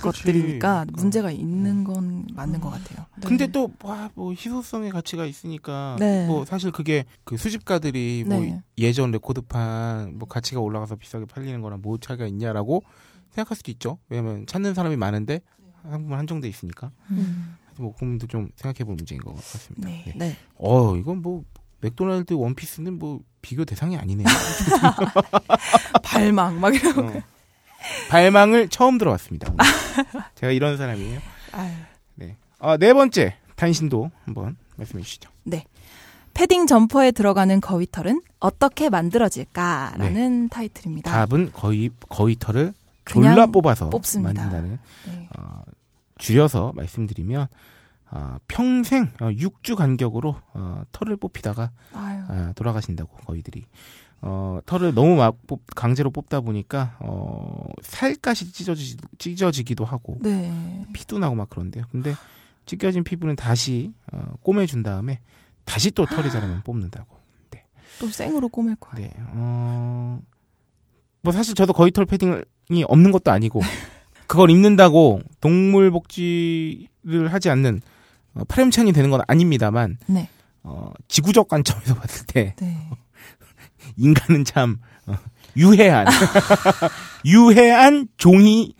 그렇지. 것들이니까 어. 문제가 있는 건 맞는 것 같아요. 네. 근데 또뭐 희소성의 가치가 있으니까 네. 뭐 사실 그게 그 수집가들이 뭐 네. 예전 레코드판 뭐 가치가 올라가서 비싸게 팔리는 거랑 뭐 차이가 있냐라고 생각할 수도 있죠. 왜냐면 찾는 사람이 많은데 상품은 한정돼 있으니까. 음. 뭐 그분도 좀 생각해 볼 문제인 것 같습니다. 네. 네. 네. 어, 이건 뭐 맥도날드 원피스는 뭐 비교 대상이 아니네요. 발망 막 이런. 어. 발망을 처음 들어왔습니다. 오늘. 제가 이런 사람이에요. 아유. 네. 아, 네 번째 단신도 한번 말씀해 주시죠. 패딩 점퍼에 들어가는 거위털은 어떻게 만들어질까라는 타이틀입니다. 답은 거의 거의 털을 그냥 졸라 뽑아서 뽑습니다. 만든다는 네. 어, 줄여서 말씀드리면 어, 평생 어, 6주 간격으로 어, 털을 뽑히다가. 아, 돌아가신다고 거위들이 어, 털을 너무 막 뽑, 강제로 뽑다 보니까 어, 살갗이 찢어지, 찢어지기도 하고 네. 피도 나고 막 그런데요. 근데 찢겨진 피부는 다시 어, 꼬매준 다음에 다시 또 털이 자라면 뽑는다고. 또 생으로 꼬맬 거야. 네. 어, 뭐 사실 저도 거위털 패딩이 없는 것도 아니고 그걸 입는다고 동물 복지를 하지 않는 어, 파렴치한이 되는 건 아닙니다만 네. 어, 지구적 관점에서 봤을 때 네. 인간은 참 어, 유해한 유해한 종이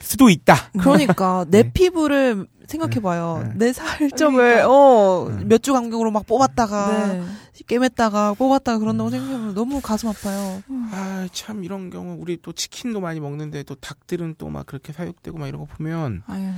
수도 있다. 그러니까 내 네. 피부를 생각해봐요. 네. 내 살점을 그러니까. 어 음. 몇주 간격으로 막 뽑았다가 네. 꿰맸다가 뽑았다가 그런다고 생각하면 너무 가슴 아파요. 아, 참 이런 경우 우리 또 치킨도 많이 먹는데 또 닭들은 또 막 그렇게 사육되고 막 이런 거 보면 아유.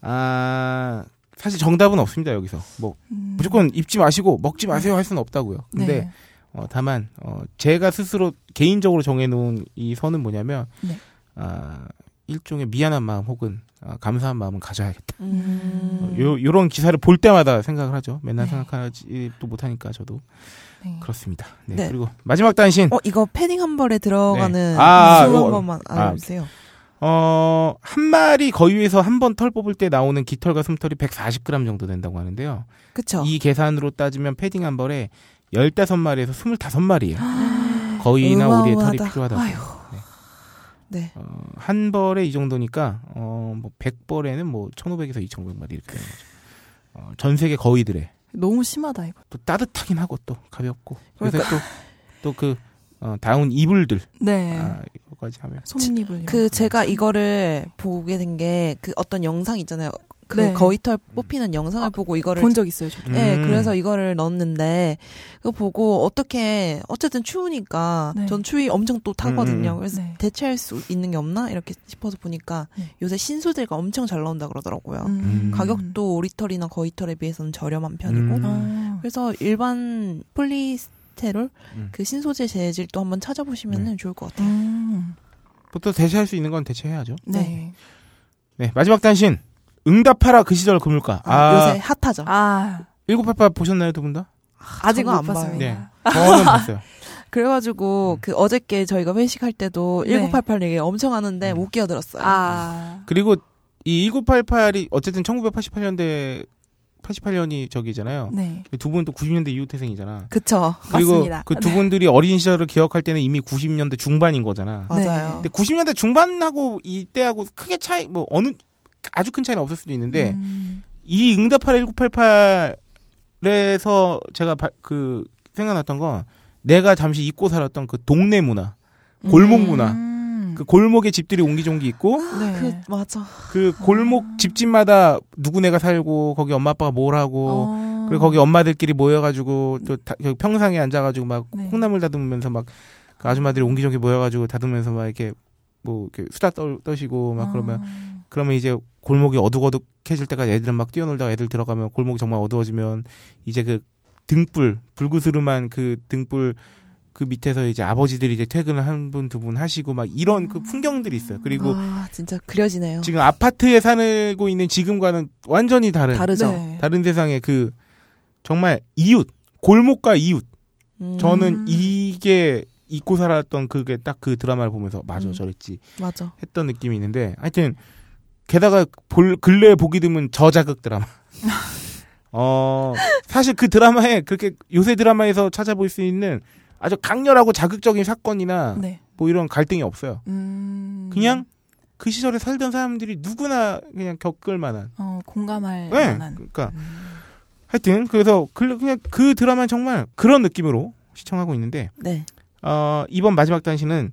아 사실 정답은 없습니다 여기서 뭐 음. 무조건 입지 마시고 먹지 마세요 할 수는 없다고요. 근데 네. 어, 다만 어, 제가 스스로 개인적으로 정해놓은 이 선은 뭐냐면 네. 아, 일종의 미안한 마음 혹은 아, 감사한 마음은 가져야겠다. 음. 어, 요 요런 기사를 볼 때마다 생각을 하죠. 맨날 네. 생각하지 또 못하니까 저도 네. 그렇습니다. 네, 네. 그리고 마지막 단신 어 이거 패딩 한 벌에 들어가는 네. 아, 수 이거- 한 번만 아. 알려주세요. 어, 한 마리 거위에서 한 번 털 뽑을 때 나오는 깃털과 숨털이 140g 정도 된다고 하는데요. 그쵸? 이 계산으로 따지면 패딩 한 벌에 15마리에서 25마리예요. 거위나 오리의 털이. 필요하다고. 아유. 네. 어, 한 벌에 이 정도니까 어, 뭐 100벌에는 뭐 1,500에서 2,500마리 이렇게 되는 거죠. 어, 전 세계 거위들의 너무 심하다 이거. 또 따뜻하긴 하고 또 가볍고 그래서 그러니까. 또또 그 어, 다운 이불들 네. 아, 이거까지 하면 솜이불. 그 제가 이거를 보게 된 게 그 어떤 영상 있잖아요. 그 네. 거위털 뽑히는 영상을 아, 보고 이거를 본 적 있어요, 저도. 네, 음. 그래서 이거를 넣었는데 그거 보고 어떻게 어쨌든 추우니까 네. 전 추위 엄청 또 타거든요. 음, 음. 그래서 네. 대체할 수 있는 게 없나 이렇게 싶어서 보니까 네. 요새 신소재가 엄청 잘 나온다 그러더라고요. 음. 가격도 오리털이나 거위털에 비해서는 저렴한 편이고 음. 아. 그래서 일반 폴리스 테롤 음. 그 신소재 재질도 한번 찾아보시면 좋을 것 같아요. 음. 보통 대체할 수 있는 건 대체해야죠. 네. 네 마지막 단신 응답하라 그 시절 그물가. 아, 요새 핫하죠. 아, 1988 보셨나요 두 분 다? 아직 저는 못 안. 봤습니다. 네 저는 봤어요. 그래가지고 음. 그 어저께 저희가 회식할 때도 네. 1988 얘기 엄청 하는데 음. 못 끼어들었어요. 아. 그리고 이 1988이 어쨌든 1988년대 88년이 저기잖아요. 네. 두분또 90년대 이후 태생이잖아. 그쵸. 그리고 맞습니다. 그두 네. 분들이 어린 시절을 기억할 때는 이미 90년대 중반인 거잖아. 맞아요. 근데 90년대 중반하고 이때하고 크게 차이 뭐 어느 아주 큰 차이는 없을 수도 있는데 음. 이 응답하라 1988에서 제가 바- 그 생각났던 건 내가 잠시 잊고 살았던 그 동네 문화, 골목 문화. 음. 그 골목에 집들이 옹기종기 있고 네. 그 맞아. 그 골목 집집마다 누구네가 살고 거기 엄마 아빠가 뭘 하고 어. 그리고 거기 엄마들끼리 모여가지고 또 다- 그 평상에 앉아가지고 막 네. 콩나물 다듬으면서 막 그 아줌마들이 옹기종기 모여가지고 다듬으면서 막 이렇게 뭐 이렇게 수다 떠, 떠시고 막 그러면 아. 그러면 이제 골목이 어둑어둑해질 때까지 애들은 막 뛰어놀다가 애들 들어가면 골목이 정말 어두워지면 이제 그 등불 불구스름한 그 등불 그 밑에서 이제 아버지들이 이제 퇴근을 한 분두분 하시고 막 이런 그 풍경들이 있어요. 그리고 아 진짜 그려지네요. 지금 아파트에 살고 있는 지금과는 완전히 다른 다르죠. 네. 다른 세상의 그 정말 이웃 골목과 이웃 음, 저는 이게 잊고 살았던 그게 딱 그 드라마를 보면서 맞아 음. 저랬지 맞아. 했던 느낌이 있는데 하여튼 게다가 볼 근래에 보기 드문 저자극 드라마 어 사실 그 드라마에 그렇게 요새 드라마에서 찾아볼 수 있는 아주 강렬하고 자극적인 사건이나 네. 뭐 이런 갈등이 없어요 음. 그냥 그 시절에 살던 사람들이 누구나 그냥 겪을 만한 어, 공감할 네 만한. 그러니까 음. 하여튼 그래서 그- 그냥 그 드라마는 정말 그런 느낌으로 시청하고 있는데 네. 어 이번 마지막 단신은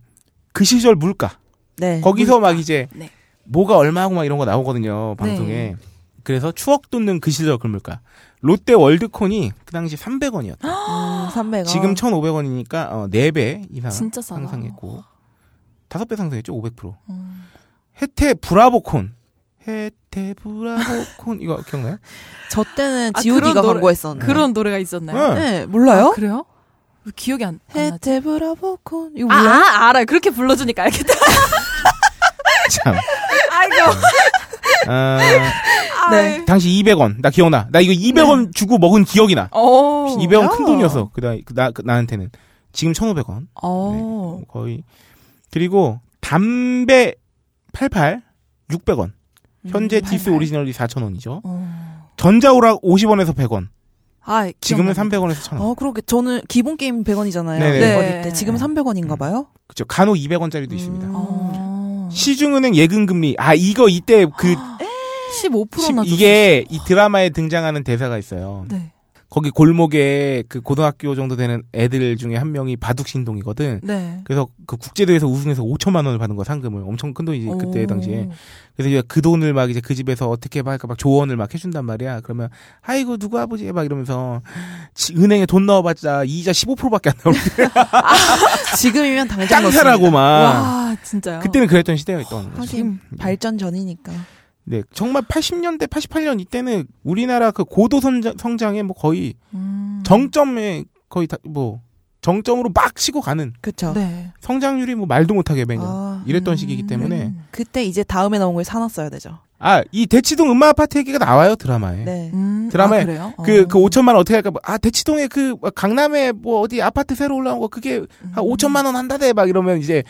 그 시절 물가 네. 거기서 막 이제 네. 뭐가 얼마하고 막 이런 거 나오거든요 방송에 그래서 추억 돋는 그 시절 금물가 롯데 월드콘이 그 당시 300원이었다 음, 300원. 지금 1,500원이니까 어, 4배 이상 진짜 싸다. 상승했고 5배 상승했죠 500% 음. 혜태 브라보콘 혜태 브라보콘 이거 기억나요? 저 때는 아, 그런 노래- 광고했었는데. 그런 노래가 있었나요? 네. 네, 몰라요? 아, 그래요? 왜 기억이 안, 안 나지? 헤테브라보콘 이거 아, 몰라요? 아, 알아요. 그렇게 불러주니까 알겠다. 참 아이고. 아, 네. 당시 200원 나 기억나 나 이거 200원 주고 먹은 기억이 나 어. 200원 큰 돈이었어 그다 그, 나 그, 나한테는 지금 1,500원 어. 네, 거의 그리고 담배 88 600원 현재 음, 디스 88. 오리지널이 4,000원이죠 어. 전자오락 50원에서 100원 아, 지금은 기억납니다. 300원에서 1,000원 어, 그러게. 저는 기본 게임 100원이잖아요. 네네. 네. 어릴 때. 지금 300원인가 봐요? 그죠 간혹 200원짜리도 있습니다 음. 어. 시중은행 예금금리 아 이거 이때 그 15%나 시- 이게 이 드라마에 등장하는 대사가 있어요 네. 거기 골목에 그 고등학교 정도 되는 애들 중에 한 명이 바둑 신동이거든. 네. 그래서 그 국제대회에서 우승해서 5천만 원을 받은 거 상금을 엄청 큰 돈이지 그때 오. 당시에. 그래서 그 돈을 막 이제 그 집에서 어떻게 할까 막 조언을 막 해준단 말이야. 그러면 아이고 누구 아버지 막 이러면서 지- 은행에 돈 넣어봤자 이자 15%밖에 안 나오는데 지금이면 당장 짱사라고 막. 와, 진짜요? 그때는 그랬던 시대였던 거죠. 하긴 발전 전이니까. 네, 정말 80년대, 88년 이때는 우리나라 그 고도 성장, 성장 에 뭐 거의 음. 정점에 거의 다 뭐 정점으로 막 치고 가는 그쵸. 네. 성장률이 뭐 말도 못하게 매년 아, 이랬던 음. 시기이기 때문에 그때 이제 다음에 나온 걸 사놨어야 되죠. 아 이 대치동 음마 아파트 얘기가 나와요 드라마에 네. 음, 드라마에 아, 그래요? 그 어. 그 5천만 원 어떻게 할까 뭐, 아 대치동에 그 강남에 뭐 어디 아파트 새로 올라온 거 그게 한 음. 5천만 원 한다대 막 이러면 이제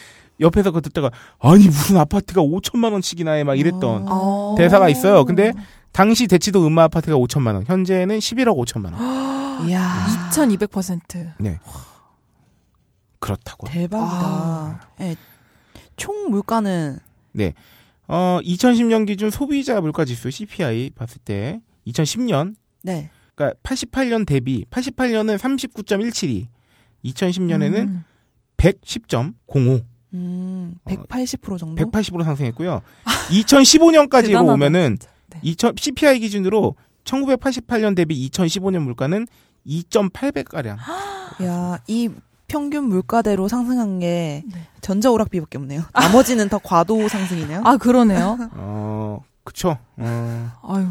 옆에서 그 듣다가 아니 무슨 아파트가 5천만 원씩이나 해 막 이랬던 어. 대사가 있어요. 근데 당시 대치동 음마 아파트가 5천만 원 현재는 11억 5천만 원 이야. 2200%. 그렇다고 대박이다. 아. 네. 총 물가는 어, 2010년 기준 소비자 물가 지수 CPI 봤을 때 2010년 네. 그러니까 88년 대비 88년은 39.172, 2010년에는 음. 110.05, 음, 어, 180% 정도? 180으로 상승했고요. 2015년까지로 대단하다, 오면은 진짜. 네. 2000 CPI 기준으로 1988년 대비 2015년 물가는 2.8배 가량. 야, 이 평균 물가대로 상승한 게 네. 전자 오락비밖에 없네요. 나머지는 다 과도 상승이네요. 아, 그러네요. 어, 그쵸. 어, 아유.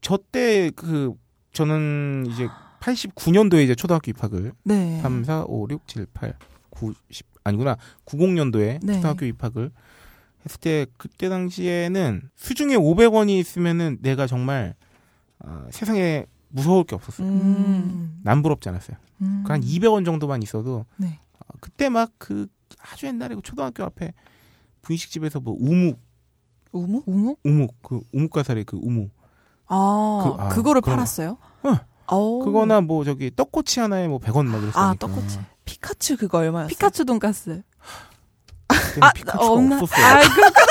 저때 그 저는 이제 89년도에 이제 초등학교 입학을 네. 3, 4, 5, 6, 7, 8, 9, 10 아니구나. 90년도에 네. 초등학교 입학을 했을 때 그때 당시에는 수중에 500원이 있으면은 내가 정말 어, 세상에 무서울 게 없었어요. 음. 남부럽지 않았어요. 음. 그한 200원 정도만 있어도 네. 어, 그때 막 그 아주 옛날에 그 초등학교 앞에 분식집에서 뭐 우묵 우무? 우묵? 우묵 그 우묵가사리 그 우묵 아, 그- 아, 그, 거를. 팔았어요? 어. 어. 그거나 뭐 저기 떡꼬치 하나에 뭐 100원 막 이랬어요. 아, 떡꼬치. 피카츄 그거 얼마였어요? 피카츄 돈가스. 그때는 피카츄가 없나? 없었어요. 아, 그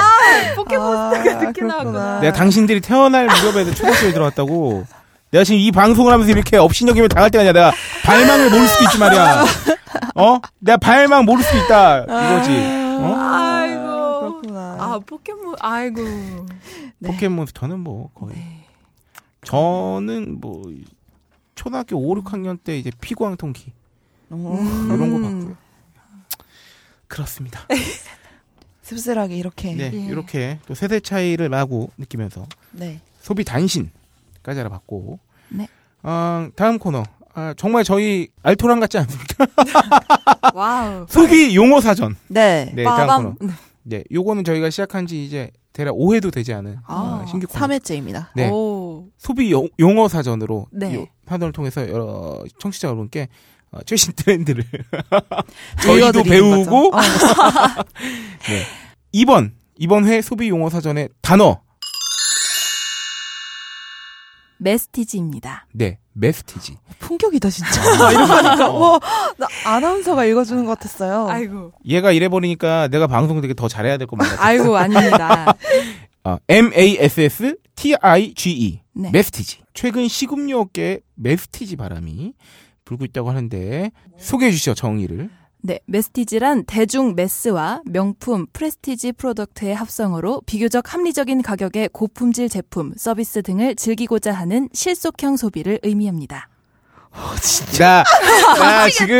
아, 포켓몬스터가 아, 늦게 나왔구나. 내가 당신들이 태어날 무렵에 초등학교에 들어왔다고. 내가 지금 이 방송을 하면서 이렇게 업신여김을 당할 때가 아니라 내가 발망을 모를 수도 있지 말이야. 어? 내가 발망 모를 수도 있다. 이거지. 어? 아이고. 그렇구나. 아, 포켓몬, 아이고. 네. 포켓몬스터는 뭐 거의. 네. 저는 뭐 초등학교 5, 6학년 때 이제 피광통키 어, 이런 거 음. 봤고요. 그렇습니다. 씁쓸하게 이렇게. 네, 예. 이렇게 또 세대 차이를 마구 느끼면서 네. 소비 단신까지 알아봤고. 네. 어, 다음 코너. 아, 정말 저희 알토란 같지 않습니까? 와우. 소비 용어 사전. 네. 네, 다음 코너. 빠밤. 네. 네, 요거는 저희가 시작한 지 이제 대략 5회도 되지 않은 아, 어, 신규 코너. 3회째입니다. 네. 오. 소비 용, 용어 사전으로 네. 요 사전을 통해서 여러 청취자 여러분께 어, 최신 트렌드를 저희도 배우고. 어, 네. 이번 이번 회 소비 용어 사전의 단어 Masstige입니다. 네 masstige 품격이다 진짜. 이런 거니까 어. 와, 나 아나운서가 읽어주는 것 같았어요. 아이고. 얘가 이래 버리니까 내가 방송 되게 더 잘해야 될 것만 같아. 아이고, 아닙니다. 어, M A S S T I G E 네. Masstige. 최근 식음료 업계에 masstige 바람이 불고 있다고 하는데 소개해 주시죠 정의를. 네, masstige란 대중 mass와 명품 prestige product의 합성어로 비교적 합리적인 가격의 고품질 제품, 서비스 등을 즐기고자 하는 실속형 소비를 의미합니다. 나, 나 지금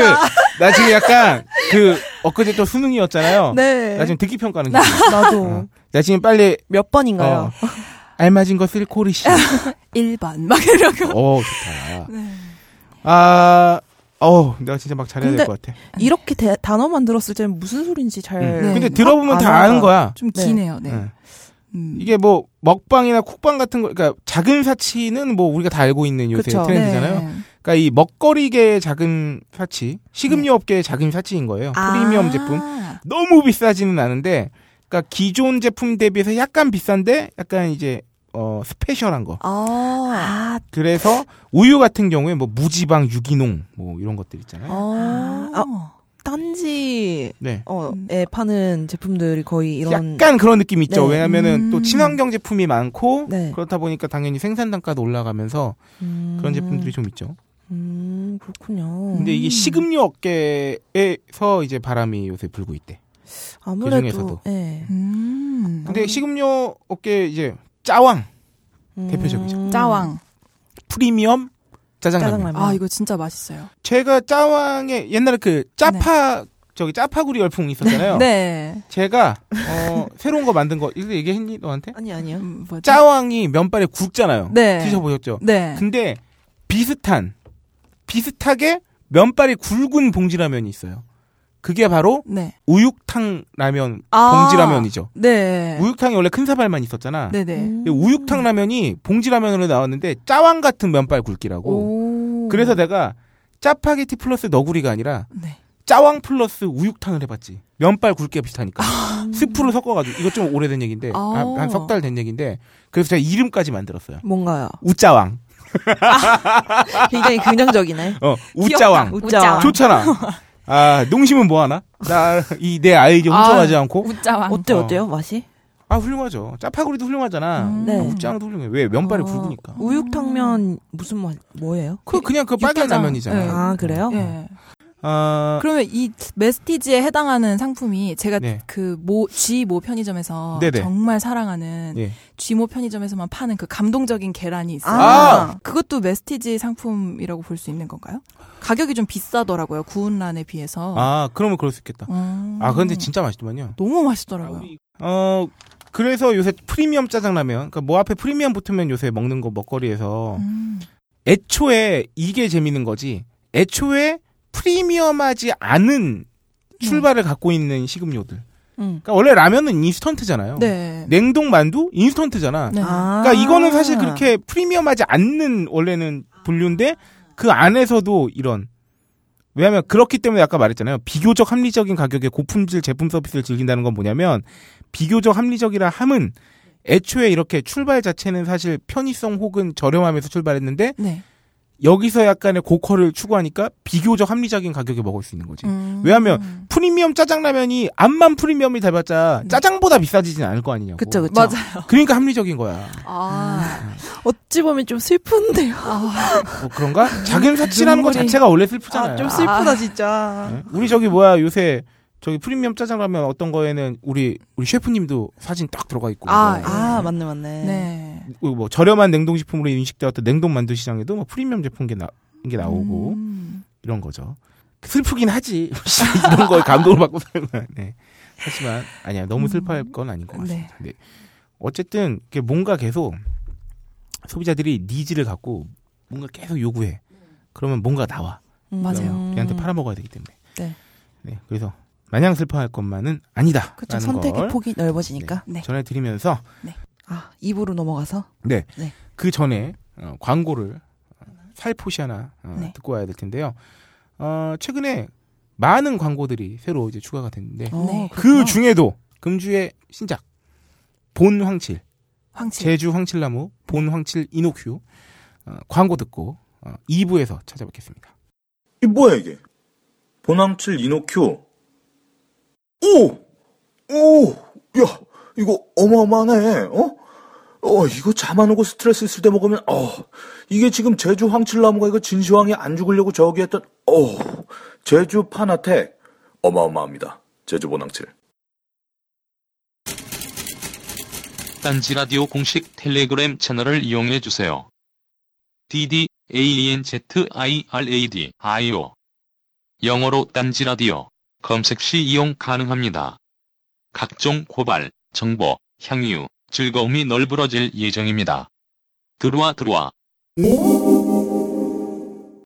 나 지금 약간 그 엊그제 또 수능이었잖아요. 네. 나 지금 듣기 평가는 중이야. 나도 어. 나 지금 빨리 몇 번인가요? 어, 알맞은 것을 고르시. 1번, 막 이러고. 어 좋다. 네. 아, 어 내가 진짜 막 잘해야 될 것 같아. 이렇게 대- 단어만 들었을 때는 무슨 소린지 잘. 응. 네. 근데 들어보면 다 알아요. 아는 거야. 좀 네. 기네요, 네. 응. 음. 이게 뭐 먹방이나 쿡방 같은 거, 그러니까 작은 사치는 뭐 우리가 다 알고 있는 요새 그쵸. 트렌드잖아요. 네. 그러니까 이 먹거리계의 작은 사치, 식음료 업계의 작은 사치인 거예요. 프리미엄 아. 제품. 너무 비싸지는 않은데, 그러니까 기존 제품 대비해서 약간 비싼데, 약간 이제 어 스페셜한 거. 아, 아, 그래서 우유 같은 경우에 뭐 무지방 유기농 뭐 이런 것들 있잖아요. 아, 아, 딴지 네. 어, 음. 에 파는 제품들이 거의 이런 약간 그런 느낌 있죠. 네. 왜냐면은 음. 또 친환경 제품이 많고 네. 그렇다 보니까 당연히 생산 단가도 올라가면서 음, 그런 제품들이 좀 있죠. 음, 그렇군요. 근데 이게 음. 식음료 업계에서 이제 바람이 요새 불고 있대. 아무래도 그 중에서도. 예. 음. 근데 식음료 업계 이제 짜왕 대표적이죠. 음. 짜왕. 프리미엄 짜장라면. 짜장라면. 아, 이거 진짜 맛있어요. 제가 짜왕에 옛날에 그 짜파 저기 짜파구리 열풍 있었잖아요. 네. 제가 어 새로운 거 만든 거 이거 얘기했니 너한테? 아니 아니요. 음? 짜왕이 면발에 굵잖아요. 네. 드셔보셨죠? 네. 근데 비슷한 비슷하게 면발이 굵은 봉지라면이 있어요. 그게 바로 네. 우육탕 라면 아. 봉지 라면이죠. 네. 우육탕이 원래 큰 사발만 있었잖아. 네네. 음. 근데 우육탕 라면이 봉지 라면으로 나왔는데 짜왕 같은 면발 굵기라고. 오. 그래서 내가 짜파게티 플러스 너구리가 아니라 네. 짜왕 플러스 우육탕을 해봤지. 면발 굵기가 비슷하니까. 스프를 섞어가지고 이거 좀 오래된 얘기인데 아. 한 석 달 된 얘기인데 그래서 제가 이름까지 만들었어요. 뭔가요? 우짜왕. 굉장히 긍정적이네. 어 우짜왕. 우짜. 좋잖아. 아 농심은 뭐 하나? 나 이 내 아이디어 훔쳐가지 않고 우짜왕. 어때 어. 어때요 맛이? 아 훌륭하죠. 짜파구리도 훌륭하잖아. 음. 네. 우짜왕도 훌륭해. 왜 면발이 아, 굵으니까. 우육탕면 무슨 맛 뭐예요? 그 그냥 그 빨간 육개장. 라면이잖아. 네. 아 그래요? 예. 아 그러면 이 메스티지에 해당하는 상품이 제가 네. 그모 G모 편의점에서 네네. 정말 사랑하는 네. G모 편의점에서만 파는 그 감동적인 계란이 있어요. 아. 그것도 메스티지 상품이라고 볼 수 있는 건가요? 가격이 좀 비싸더라고요. 구운 란에 비해서. 아 그러면 그럴 수 있겠다. 음. 아 근데 진짜 맛있더만요. 너무 맛있더라고요. 어 그래서 요새 프리미엄 짜장라면, 그러니까 뭐 앞에 프리미엄 붙으면 요새 먹는 거 먹거리에서 음. 애초에 이게 재밌는 거지. 애초에 프리미엄하지 않은 출발을 갖고 있는 식음료들. 음. 그러니까 원래 라면은 인스턴트잖아요. 네. 냉동 만두 인스턴트잖아. 네. 아. 그러니까 이거는 사실 그렇게 프리미엄하지 않는 원래는 분류인데 그 안에서도 이런 왜냐하면 그렇기 때문에 아까 말했잖아요. 비교적 합리적인 가격에 고품질 제품 서비스를 즐긴다는 건 뭐냐면 비교적 합리적이라 함은 애초에 이렇게 출발 자체는 사실 편의성 혹은 저렴함에서 출발했는데 네. 여기서 약간의 고퀄을 추구하니까 비교적 합리적인 가격에 먹을 수 있는 거지. 음. 왜냐하면 프리미엄 짜장라면이 암만 프리미엄이 돼봤자 네. 짜장보다 비싸지진 않을 거 아니냐고. 그쵸 그쵸. 맞아요. 그러니까 합리적인 거야. 아. 어찌 보면 좀 슬픈데요. 아. 뭐 그런가? 작은 사치라는 거 눈물이- 자체가 원래 슬프잖아요. 아, 좀 슬프다 진짜. 네? 우리 저기 뭐야 요새 저기 프리미엄 짜장라면 어떤 거에는 우리 우리 셰프님도 사진 딱 들어가 있고 아, 뭐, 아 맞네 맞네. 네. 뭐 저렴한 냉동식품으로 인식되었던 냉동 만두 시장에도 뭐 프리미엄 제품 게, 나, 게 나오고 음. 이런 거죠. 슬프긴 하지 이런 거에 감동을 받고 사는 거야. 네. 하지만 아니야 너무 슬퍼할 건 아닌 것 같습니다. 네. 어쨌든 이게 뭔가 계속 소비자들이 needs를 갖고 뭔가 계속 요구해. 그러면 뭔가 나와. 음. 맞아요. 걔한테 팔아먹어야 되기 때문에. 네. 네, 그래서 마냥 슬퍼할 것만은 아니다. 그쵸 라는 선택의 걸, 폭이 넓어지니까. 네. 전해드리면서 아 입으로 넘어가서. 네, 네. 그 전에 어, 광고를 어, 살포시 하나 어, 네. 듣고 와야 될 텐데요. 어, 최근에 많은 광고들이 새로 이제 추가가 됐는데 어, 네. 그 그렇구나. 중에도 금주의 신작 본 황칠 황치. 제주 황칠나무 본 황칠 이노큐 어, 광고 듣고 어, 2부에서 찾아뵙겠습니다. 이 뭐야 이게? 보남칠 이노큐. 오, 오, 야, 이거 어마어마하네. 어? 어, 이거 잠 안 오고 스트레스 있을 때 먹으면, 어, 이게 지금 제주 황칠나무가 이거 진시황이 안 죽으려고 저기 했던, 어, 제주 파나텍. 어마어마합니다. 제주 보남칠. 딴지 라디오 공식 텔레그램 채널을 이용해 주세요. dd a n z i r a d i o 영어로 딴지 라디오 검색 시 이용 가능합니다. 각종 고발, 정보, 향유, 즐거움이 널브러질 예정입니다. 들어와 들어와.